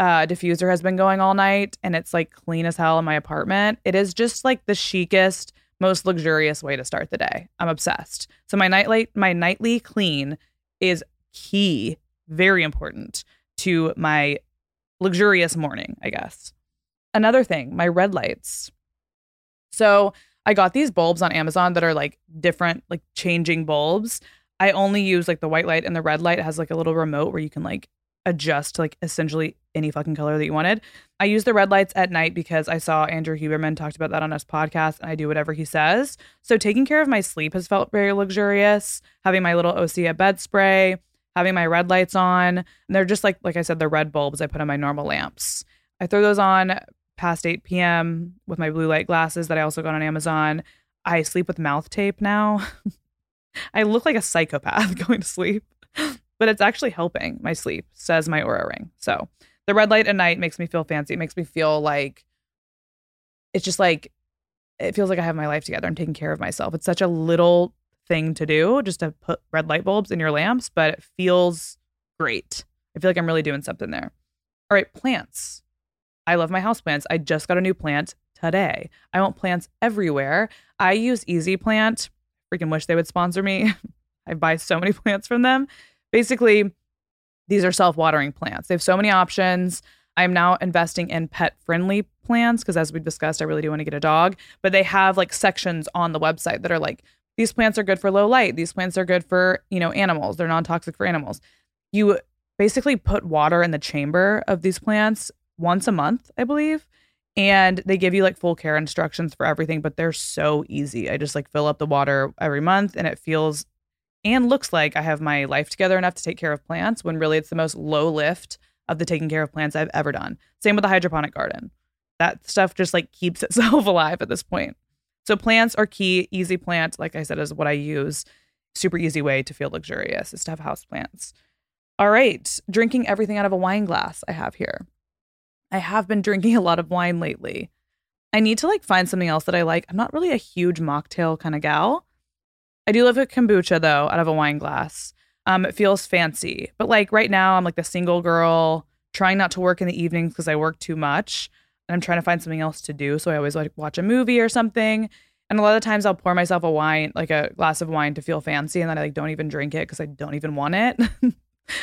uh, diffuser has been going all night and it's like clean as hell in my apartment, it is just like the chicest, most luxurious way to start the day. I'm obsessed. So my nightly my nightly clean is key, very important to my luxurious morning, I guess. Another thing, my red lights. So I got these bulbs on Amazon that are like different, like changing bulbs. I only use like the white light and the red light has like a little remote where you can like adjust like essentially any fucking color that you wanted. I use the red lights at night because I saw Andrew Huberman talked about that on his podcast and I do whatever he says. So taking care of my sleep has felt very luxurious. Having my little Osea bed spray, having my red lights on, and they're just like like I said the red bulbs I put on my normal lamps. I throw those on past 8 p.m. with my blue light glasses that I also got on Amazon. I sleep with mouth tape now. I look like a psychopath going to sleep, but it's actually helping my sleep, says my Oura ring. So the red light at night makes me feel fancy. It makes me feel like it's just like, it feels like I have my life together. I'm taking care of myself. It's such a little thing to do just to put red light bulbs in your lamps, but it feels great. I feel like I'm really doing something there. All right, plants. I love my houseplants. I just got a new plant today. I want plants everywhere. I use Easy Plant. Freaking wish they would sponsor me. I buy so many plants from them. Basically, these are self watering plants. They have so many options. I'm now investing in pet friendly plants because, as we discussed, I really do want to get a dog. But they have like sections on the website that are like, these plants are good for low light. These plants are good for, you know, animals. They're non toxic for animals. You basically put water in the chamber of these plants once a month, I believe. And they give you like full care instructions for everything, but they're so easy. I just like fill up the water every month and it feels and looks like I have my life together enough to take care of plants when really it's the most low lift of the taking care of plants I've ever done. Same with the hydroponic garden. That stuff just like keeps itself alive at this point. So plants are key. Easy plant, like I said, is what I use. Super easy way to feel luxurious is to have house plants. All right, drinking everything out of a wine glass I have here. I have been drinking a lot of wine lately. I need to like find something else that I like. I'm not really a huge mocktail kind of gal. I do love a kombucha though out of a wine glass. Um, it feels fancy, but like right now I'm like the single girl trying not to work in the evenings because I work too much and I'm trying to find something else to do. So I always like watch a movie or something. And a lot of times I'll pour myself a wine, like a glass of wine to feel fancy, and then I like don't even drink it because I don't even want it.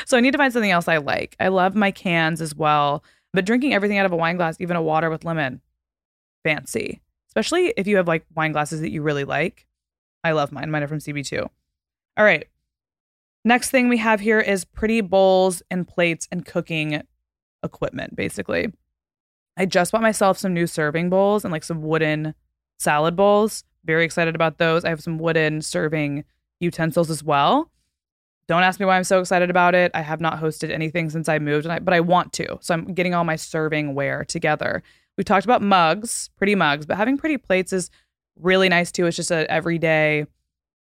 so I need to find something else I like. I love my cans as well, but drinking everything out of a wine glass, even a water with lemon, fancy. Especially if you have like wine glasses that you really like. I love mine. Mine are from CB2. All right. Next thing we have here is pretty bowls and plates and cooking equipment, basically. I just bought myself some new serving bowls and like some wooden salad bowls. Very excited about those. I have some wooden serving utensils as well. Don't ask me why I'm so excited about it. I have not hosted anything since I moved, but I want to. So I'm getting all my serving ware together. We talked about mugs, pretty mugs, but having pretty plates is really nice too. It's just an everyday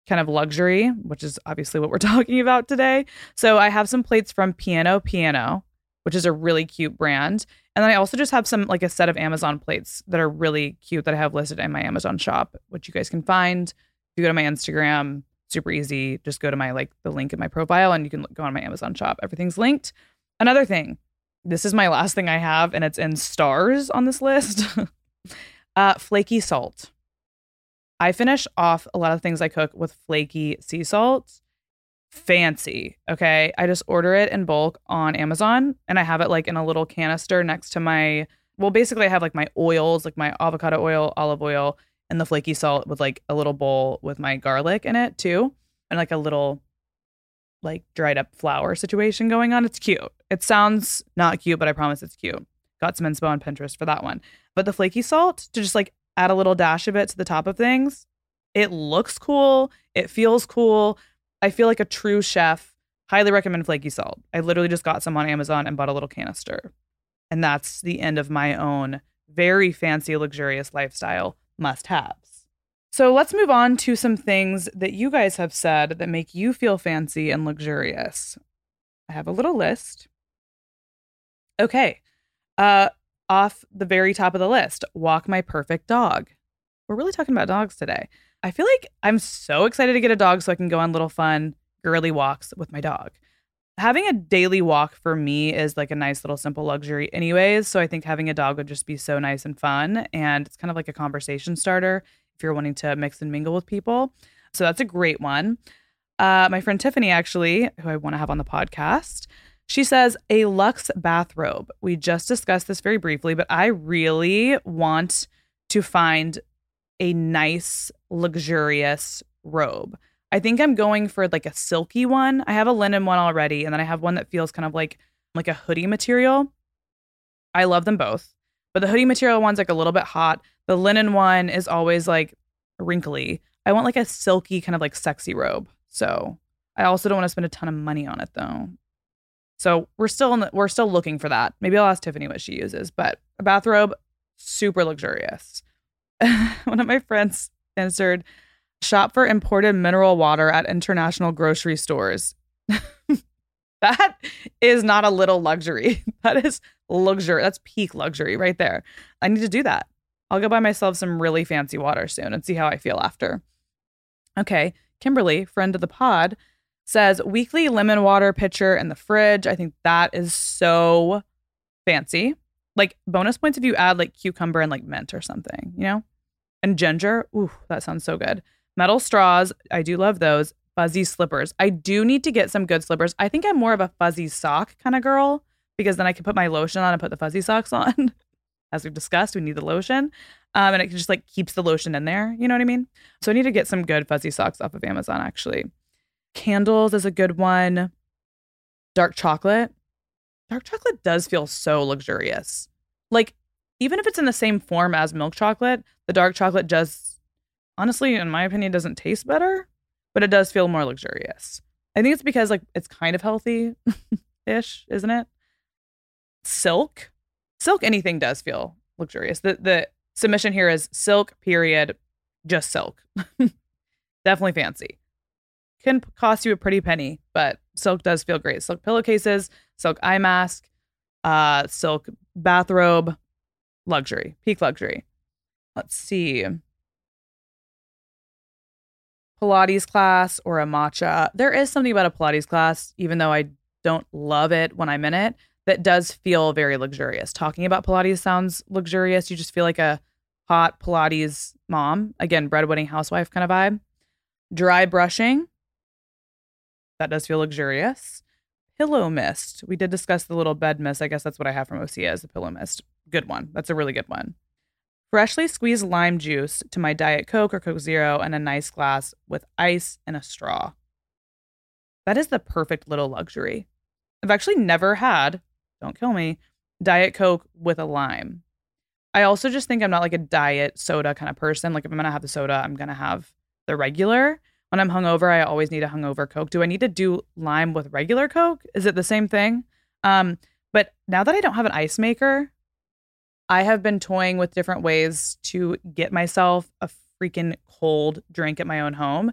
kind of luxury, which is obviously what we're talking about today. So I have some plates from Piano Piano, which is a really cute brand. And then I also just have some like a set of Amazon plates that are really cute that I have listed in my Amazon shop, which you guys can find. If you go to my Instagram, super easy. Just go to my like the link in my profile and you can go on my Amazon shop. Everything's linked. Another thing, this is my last thing I have, and it's in stars on this list. uh, flaky salt. I finish off a lot of things I cook with flaky sea salt fancy. Okay. I just order it in bulk on Amazon and I have it like in a little canister next to my, well, basically, I have like my oils, like my avocado oil, olive oil, and the flaky salt with like a little bowl with my garlic in it too. And like a little like dried up flour situation going on. It's cute. It sounds not cute, but I promise it's cute. Got some inspo on Pinterest for that one. But the flaky salt to just like add a little dash of it to the top of things, it looks cool. It feels cool. I feel like a true chef. Highly recommend flaky salt. I literally just got some on Amazon and bought a little canister. And that's the end of my own very fancy, luxurious lifestyle must haves. So let's move on to some things that you guys have said that make you feel fancy and luxurious. I have a little list. Okay. Uh, off the very top of the list, walk my perfect dog. We're really talking about dogs today. I feel like I'm so excited to get a dog so I can go on little fun, girly walks with my dog. Having a daily walk for me is like a nice little simple luxury, anyways. So I think having a dog would just be so nice and fun. And it's kind of like a conversation starter if you're wanting to mix and mingle with people. So that's a great one. Uh, my friend Tiffany, actually, who I want to have on the podcast, she says a luxe bathrobe. We just discussed this very briefly, but I really want to find a nice, luxurious robe. I think I'm going for like a silky one. I have a linen one already, and then I have one that feels kind of like like a hoodie material. I love them both, but the hoodie material one's like a little bit hot. The linen one is always like wrinkly. I want like a silky kind of like sexy robe. So I also don't want to spend a ton of money on it though. So we're still in the, we're still looking for that. Maybe I'll ask Tiffany what she uses, but a bathrobe, super luxurious. one of my friends answered shop for imported mineral water at international grocery stores. that is not a little luxury. That is luxury. That's peak luxury right there. I need to do that. I'll go buy myself some really fancy water soon and see how I feel after. Okay. Kimberly, friend of the pod, says weekly lemon water pitcher in the fridge. I think that is so fancy like bonus points if you add like cucumber and like mint or something, you know? And ginger. Ooh, that sounds so good. Metal straws. I do love those. fuzzy slippers. I do need to get some good slippers. I think I'm more of a fuzzy sock kind of girl because then I can put my lotion on and put the fuzzy socks on. As we've discussed, we need the lotion. Um, and it just like keeps the lotion in there. You know what I mean? So I need to get some good fuzzy socks off of Amazon actually. Candles is a good one. Dark chocolate. Dark chocolate does feel so luxurious. Like, even if it's in the same form as milk chocolate, the dark chocolate does, honestly, in my opinion, doesn't taste better, but it does feel more luxurious. I think it's because, like, it's kind of healthy ish, isn't it? Silk. Silk, anything does feel luxurious. The, the submission here is silk, period, just silk. Definitely fancy. Can cost you a pretty penny, but silk does feel great. Silk pillowcases, silk eye mask, uh, silk bathrobe, luxury, peak luxury. Let's see. Pilates class or a matcha. There is something about a Pilates class, even though I don't love it when I'm in it, that does feel very luxurious. Talking about Pilates sounds luxurious. You just feel like a hot Pilates mom. Again, breadwinning housewife kind of vibe. Dry brushing. That does feel luxurious. Pillow mist. We did discuss the little bed mist. I guess that's what I have from Osea as the pillow mist. Good one. That's a really good one. Freshly squeezed lime juice to my Diet Coke or Coke Zero and a nice glass with ice and a straw. That is the perfect little luxury. I've actually never had, don't kill me, Diet Coke with a lime. I also just think I'm not like a diet soda kind of person. Like if I'm gonna have the soda, I'm gonna have the regular. When I'm hungover, I always need a hungover Coke. Do I need to do lime with regular Coke? Is it the same thing? Um, but now that I don't have an ice maker, I have been toying with different ways to get myself a freaking cold drink at my own home.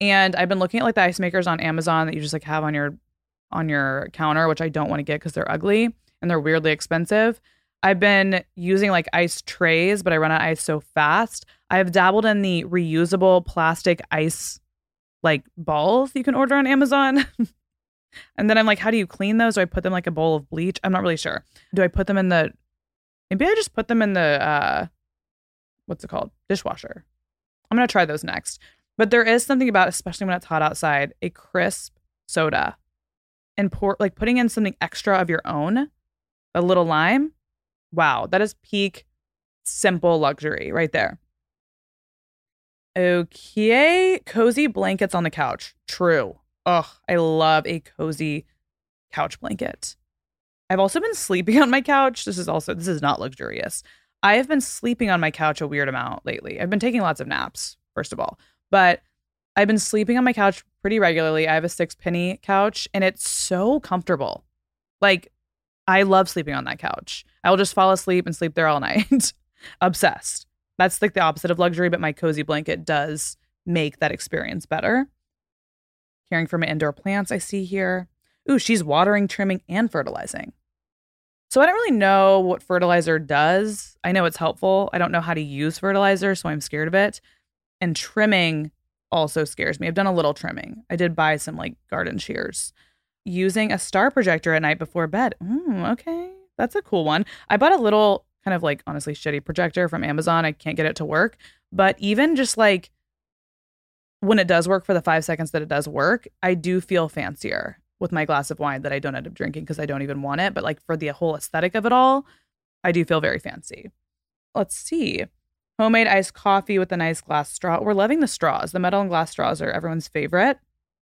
And I've been looking at like the ice makers on Amazon that you just like have on your on your counter, which I don't want to get because they're ugly and they're weirdly expensive. I've been using like ice trays, but I run out of ice so fast. I've dabbled in the reusable plastic ice like balls you can order on Amazon. and then I'm like, how do you clean those? Do I put them like a bowl of bleach? I'm not really sure. Do I put them in the maybe I just put them in the uh what's it called? Dishwasher. I'm gonna try those next. But there is something about, especially when it's hot outside, a crisp soda and pour like putting in something extra of your own, a little lime. Wow, that is peak simple luxury right there. Okay, cozy blankets on the couch. True. Ugh, I love a cozy couch blanket. I've also been sleeping on my couch. This is also this is not luxurious. I have been sleeping on my couch a weird amount lately. I've been taking lots of naps, first of all, but I've been sleeping on my couch pretty regularly. I have a Sixpenny couch and it's so comfortable. Like, I love sleeping on that couch. I will just fall asleep and sleep there all night. Obsessed. That's like the opposite of luxury, but my cozy blanket does make that experience better. Caring for my indoor plants, I see here. Ooh, she's watering, trimming, and fertilizing. So I don't really know what fertilizer does. I know it's helpful. I don't know how to use fertilizer, so I'm scared of it. And trimming also scares me. I've done a little trimming. I did buy some like garden shears. Using a star projector at night before bed. Mm, okay. That's a cool one. I bought a little kind of like honestly shitty projector from Amazon. I can't get it to work. But even just like when it does work for the five seconds that it does work, I do feel fancier with my glass of wine that I don't end up drinking because I don't even want it. But like for the whole aesthetic of it all, I do feel very fancy. Let's see. Homemade iced coffee with a nice glass straw. We're loving the straws. The metal and glass straws are everyone's favorite.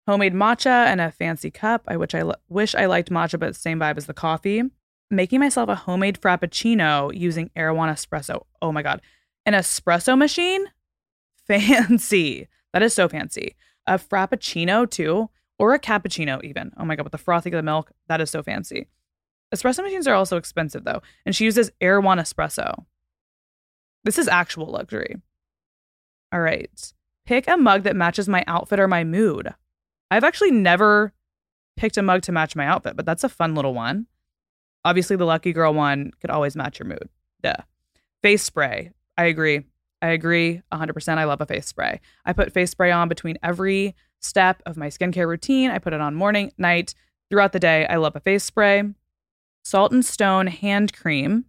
Homemade matcha and a fancy cup. I which I l- wish I liked matcha, but same vibe as the coffee. Making myself a homemade frappuccino using Erewhon espresso. Oh my god, an espresso machine? Fancy. That is so fancy. A frappuccino too or a cappuccino even. Oh my god, with the frothing of the milk, that is so fancy. Espresso machines are also expensive though, and she uses Erewhon espresso. This is actual luxury. All right. Pick a mug that matches my outfit or my mood. I've actually never picked a mug to match my outfit, but that's a fun little one. Obviously, the lucky girl one could always match your mood. Duh. Face spray. I agree. I agree 100%. I love a face spray. I put face spray on between every step of my skincare routine. I put it on morning, night, throughout the day. I love a face spray. Salt and Stone hand cream.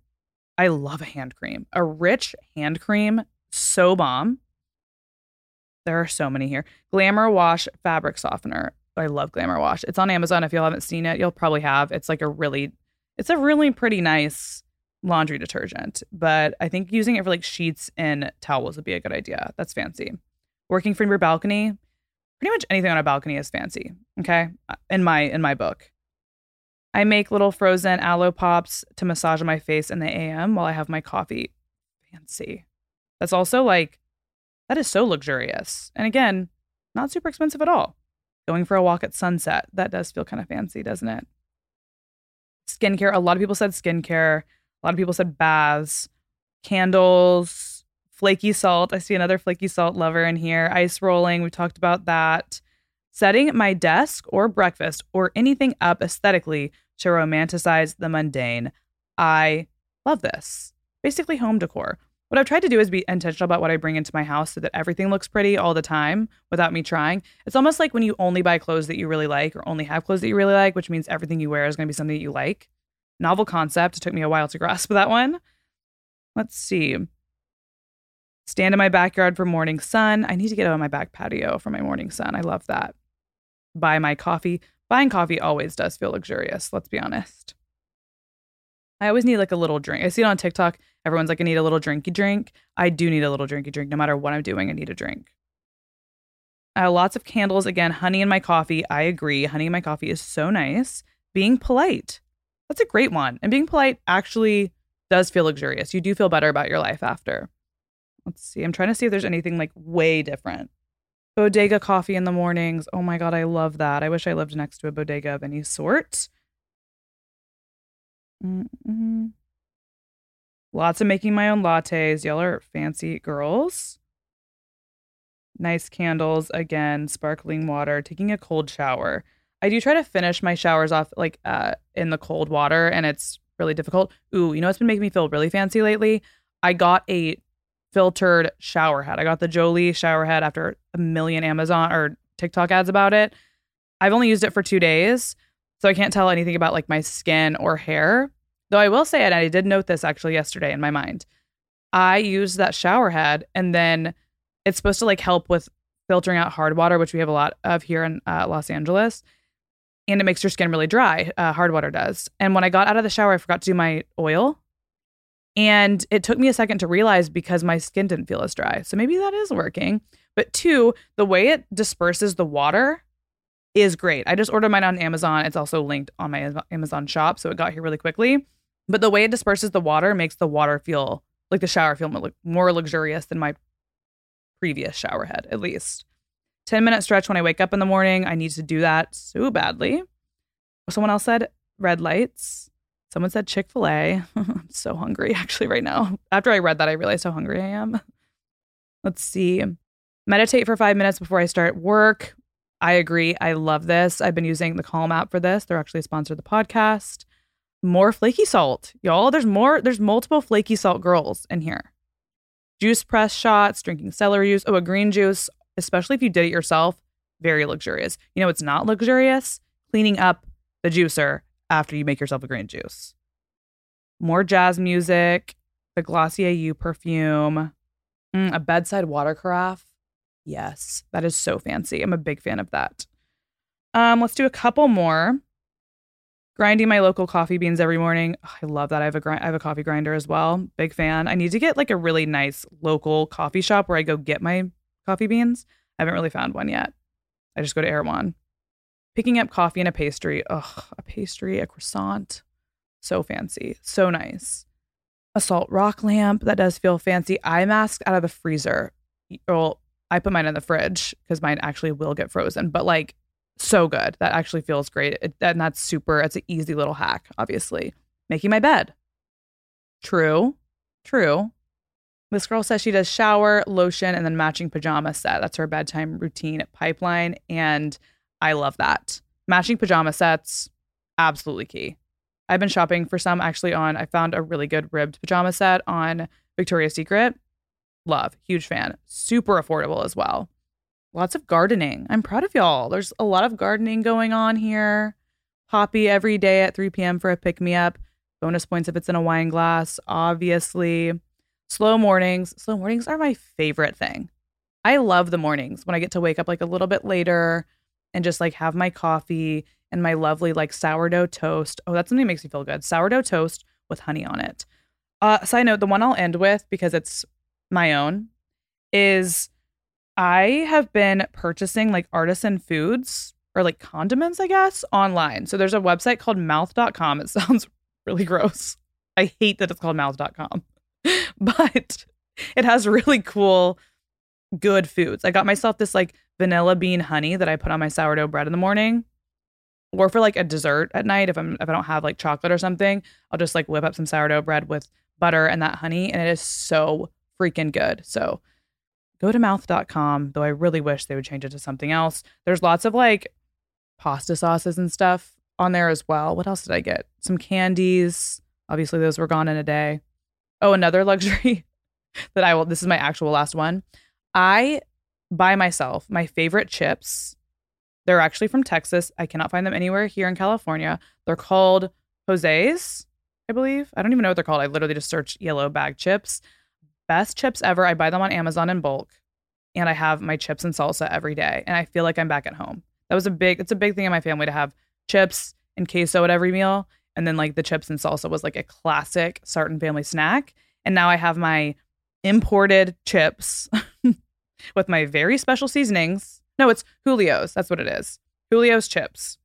I love a hand cream. A rich hand cream, so bomb. There are so many here. Glamour Wash fabric softener. I love Glamour Wash. It's on Amazon. If you haven't seen it, you'll probably have. It's like a really, it's a really pretty nice laundry detergent. But I think using it for like sheets and towels would be a good idea. That's fancy. Working from your balcony, pretty much anything on a balcony is fancy. Okay, uh, in my in my book. I make little frozen aloe pops to massage my face in the AM while I have my coffee. Fancy. That's also like, that is so luxurious. And again, not super expensive at all. Going for a walk at sunset, that does feel kind of fancy, doesn't it? Skincare, a lot of people said skincare. A lot of people said baths, candles, flaky salt. I see another flaky salt lover in here. Ice rolling, we talked about that. Setting my desk or breakfast or anything up aesthetically to romanticize the mundane. I love this. Basically, home decor. What I've tried to do is be intentional about what I bring into my house so that everything looks pretty all the time without me trying. It's almost like when you only buy clothes that you really like or only have clothes that you really like, which means everything you wear is going to be something that you like. Novel concept. It took me a while to grasp that one. Let's see. Stand in my backyard for morning sun. I need to get out on my back patio for my morning sun. I love that. Buy my coffee. Buying coffee always does feel luxurious, let's be honest. I always need like a little drink. I see it on TikTok. Everyone's like, I need a little drinky drink. I do need a little drinky drink. No matter what I'm doing, I need a drink. Uh, lots of candles. Again, honey in my coffee. I agree. Honey in my coffee is so nice. Being polite. That's a great one. And being polite actually does feel luxurious. You do feel better about your life after. Let's see. I'm trying to see if there's anything like way different. Bodega coffee in the mornings. Oh my God, I love that. I wish I lived next to a bodega of any sort. Mm-hmm. Lots of making my own lattes. Y'all are fancy girls. Nice candles. Again, sparkling water. Taking a cold shower. I do try to finish my showers off like uh, in the cold water, and it's really difficult. Ooh, you know what's been making me feel really fancy lately? I got a filtered shower head. I got the Jolie shower head after a million Amazon or TikTok ads about it. I've only used it for two days, so I can't tell anything about like my skin or hair. Though I will say, and I did note this actually yesterday in my mind, I used that shower head and then it's supposed to like help with filtering out hard water, which we have a lot of here in uh, Los Angeles. And it makes your skin really dry. Uh, hard water does. And when I got out of the shower, I forgot to do my oil. And it took me a second to realize because my skin didn't feel as dry. So maybe that is working. But two, the way it disperses the water is great. I just ordered mine on Amazon. It's also linked on my Amazon shop. So it got here really quickly. But the way it disperses the water makes the water feel like the shower feel more luxurious than my previous shower head, at least. 10 minute stretch when I wake up in the morning. I need to do that so badly. Someone else said red lights. Someone said Chick fil A. I'm so hungry actually right now. After I read that, I realized how hungry I am. Let's see. Meditate for five minutes before I start work. I agree. I love this. I've been using the Calm app for this. They're actually sponsored the podcast more flaky salt, y'all. There's more, there's multiple flaky salt girls in here. Juice press shots, drinking celery juice. Oh, a green juice, especially if you did it yourself, very luxurious. You know, it's not luxurious cleaning up the juicer after you make yourself a green juice. More jazz music, the Glossier You perfume, mm, a bedside water carafe. Yes, that is so fancy. I'm a big fan of that. Um, let's do a couple more grinding my local coffee beans every morning. Oh, I love that. I have a grind, I have a coffee grinder as well. Big fan. I need to get like a really nice local coffee shop where I go get my coffee beans. I haven't really found one yet. I just go to Erewhon. Picking up coffee and a pastry. Ugh, a pastry, a croissant. So fancy. So nice. A salt rock lamp. That does feel fancy. Eye mask out of the freezer. Well, I put mine in the fridge because mine actually will get frozen. But like so good. That actually feels great. It, and that's super. It's an easy little hack, obviously. Making my bed. True. True. This girl says she does shower, lotion, and then matching pajama set. That's her bedtime routine Pipeline. And I love that. Matching pajama sets, absolutely key. I've been shopping for some actually on, I found a really good ribbed pajama set on Victoria's Secret. Love. Huge fan. Super affordable as well. Lots of gardening. I'm proud of y'all. There's a lot of gardening going on here. Poppi every day at 3 p.m. for a pick me up. Bonus points if it's in a wine glass, obviously. Slow mornings. Slow mornings are my favorite thing. I love the mornings when I get to wake up like a little bit later and just like have my coffee and my lovely like sourdough toast. Oh, that's something that makes me feel good. Sourdough toast with honey on it. Uh, side note, the one I'll end with because it's my own is I have been purchasing like artisan foods or like condiments, I guess, online. So there's a website called mouth.com. It sounds really gross. I hate that it's called mouth.com, but it has really cool, good foods. I got myself this like vanilla bean honey that I put on my sourdough bread in the morning. Or for like a dessert at night, if I'm if I don't have like chocolate or something, I'll just like whip up some sourdough bread with butter and that honey, and it is so freaking good. So go to mouth.com, though I really wish they would change it to something else. There's lots of like pasta sauces and stuff on there as well. What else did I get? Some candies. Obviously, those were gone in a day. Oh, another luxury that I will, this is my actual last one. I buy myself my favorite chips. They're actually from Texas. I cannot find them anywhere here in California. They're called Jose's, I believe. I don't even know what they're called. I literally just searched yellow bag chips. Best chips ever. I buy them on Amazon in bulk and I have my chips and salsa every day. And I feel like I'm back at home. That was a big, it's a big thing in my family to have chips and queso at every meal. And then like the chips and salsa was like a classic Sartain family snack. And now I have my imported chips with my very special seasonings. No, it's Julio's. That's what it is. Julio's chips.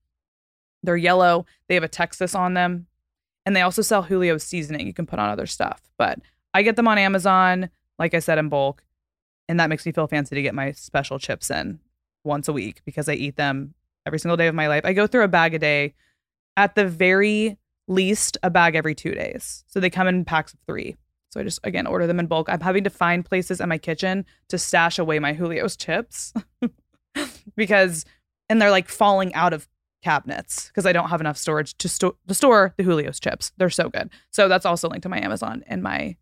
They're yellow. They have a Texas on them. And they also sell Julio's seasoning you can put on other stuff. But I get them on Amazon, like I said, in bulk. And that makes me feel fancy to get my special chips in once a week because I eat them every single day of my life. I go through a bag a day, at the very least, a bag every two days. So they come in packs of three. So I just, again, order them in bulk. I'm having to find places in my kitchen to stash away my Julio's chips because, and they're like falling out of cabinets because I don't have enough storage to, sto- to store the Julio's chips. They're so good. So that's also linked to my Amazon and my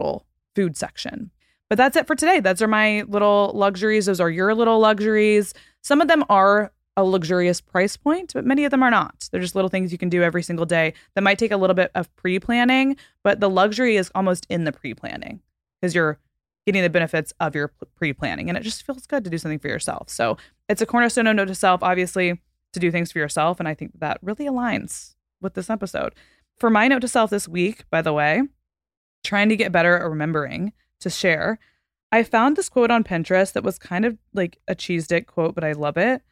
little food section. But that's it for today. Those are my little luxuries. Those are your little luxuries. Some of them are a luxurious price point, but many of them are not. They're just little things you can do every single day that might take a little bit of pre planning, but the luxury is almost in the pre planning because you're getting the benefits of your pre planning and it just feels good to do something for yourself. So it's a cornerstone of note to self, obviously, to do things for yourself. And I think that really aligns with this episode. For my note to self this week, by the way, trying to get better at remembering to share. I found this quote on Pinterest that was kind of like a cheese dick quote, but I love it.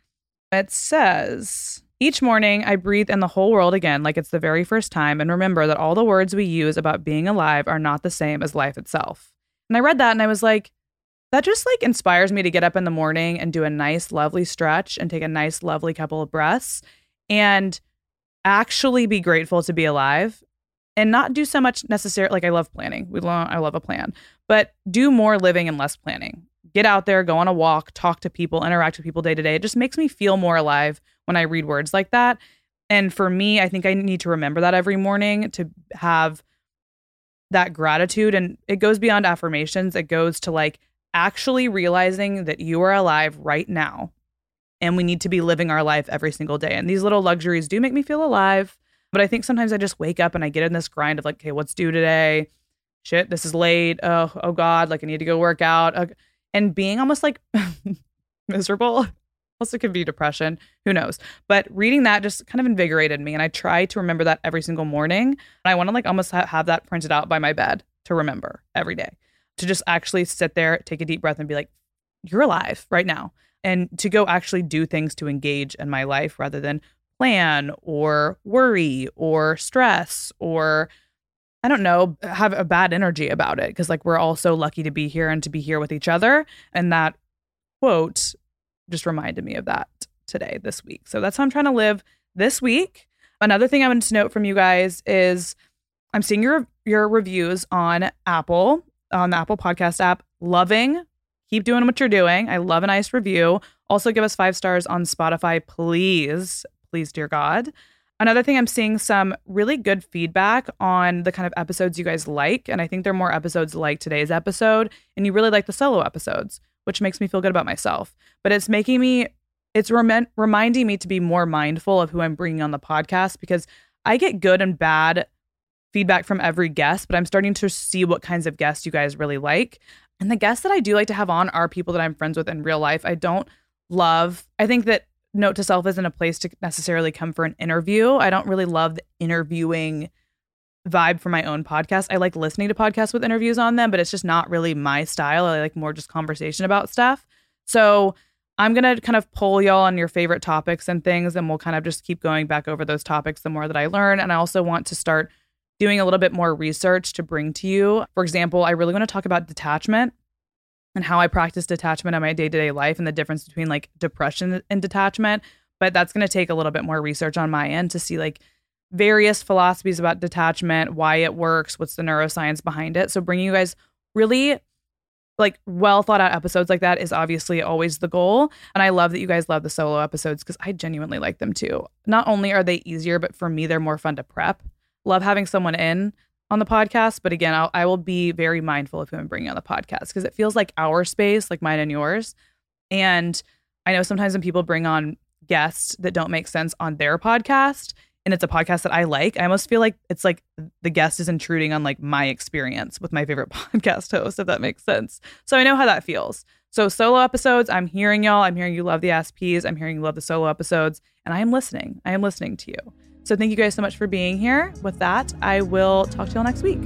It says, Each morning I breathe in the whole world again like it's the very first time and remember that all the words we use about being alive are not the same as life itself. And I read that and I was like, that just like inspires me to get up in the morning and do a nice, lovely stretch and take a nice, lovely couple of breaths and actually be grateful to be alive and not do so much necessarily like I love planning. We love I love a plan, but do more living and less planning. Get out there, go on a walk, talk to people, interact with people day to day. It just makes me feel more alive when I read words like that. And for me, I think I need to remember that every morning to have that gratitude and it goes beyond affirmations. It goes to like actually realizing that you are alive right now and we need to be living our life every single day. And these little luxuries do make me feel alive. But I think sometimes I just wake up and I get in this grind of like, okay, what's due today? Shit, this is late. Oh, oh God, like I need to go work out. And being almost like miserable. Also, could be depression. Who knows? But reading that just kind of invigorated me. And I try to remember that every single morning. And I want to like almost ha- have that printed out by my bed to remember every day, to just actually sit there, take a deep breath, and be like, you're alive right now. And to go actually do things to engage in my life rather than plan or worry or stress or I don't know, have a bad energy about it because like we're all so lucky to be here and to be here with each other. And that quote just reminded me of that today, this week. So that's how I'm trying to live this week. Another thing I wanted to note from you guys is I'm seeing your your reviews on Apple, on the Apple Podcast app. Loving. Keep doing what you're doing. I love a nice review. Also give us five stars on Spotify, please please, dear God. Another thing, I'm seeing some really good feedback on the kind of episodes you guys like. And I think there are more episodes like today's episode. And you really like the solo episodes, which makes me feel good about myself. But it's making me, it's rem- reminding me to be more mindful of who I'm bringing on the podcast because I get good and bad feedback from every guest, but I'm starting to see what kinds of guests you guys really like. And the guests that I do like to have on are people that I'm friends with in real life. I don't love, I think that Note to Self isn't a place to necessarily come for an interview. I don't really love the interviewing vibe for my own podcast. I like listening to podcasts with interviews on them, but it's just not really my style. I like more just conversation about stuff. So I'm going to kind of pull y'all on your favorite topics and things, and we'll kind of just keep going back over those topics the more that I learn. And I also want to start doing a little bit more research to bring to you. For example, I really want to talk about detachment and how I practice detachment in my day to day life and the difference between like depression and detachment. But that's going to take a little bit more research on my end to see like various philosophies about detachment, why it works, what's the neuroscience behind it. So bringing you guys really like well thought out episodes like that is obviously always the goal. And I love that you guys love the solo episodes because I genuinely like them too. Not only are they easier, but for me, they're more fun to prep. Love having someone in on the podcast. But again, I'll, I will be very mindful of who I'm bringing on the podcast because it feels like our space, like mine and yours. And I know sometimes when people bring on guests that don't make sense on their podcast, and it's a podcast that I like, I almost feel like it's like the guest is intruding on like my experience with my favorite podcast host, if that makes sense. So I know how that feels. So solo episodes, I'm hearing y'all. I'm hearing you love the SPs. I'm hearing you love the solo episodes, and I am listening. I am listening to you. So thank you guys so much for being here. With that, I will talk to y'all next week.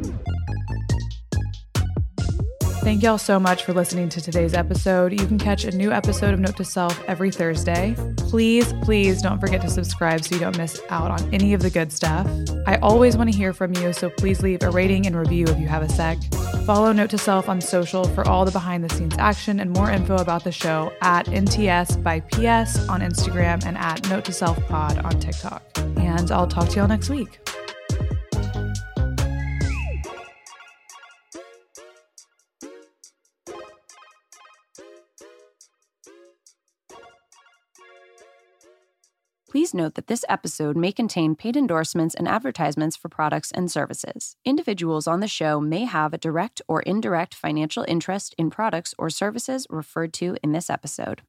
Thank y'all so much for listening to today's episode. You can catch a new episode of Note to Self every Thursday. Please, please don't forget to subscribe so you don't miss out on any of the good stuff. I always want to hear from you, so please leave a rating and review if you have a sec. Follow Note to Self on social for all the behind the scenes action and more info about the show at NTS by PS on Instagram and at Note to Self Pod on TikTok. And I'll talk to y'all next week. Please note that this episode may contain paid endorsements and advertisements for products and services. Individuals on the show may have a direct or indirect financial interest in products or services referred to in this episode.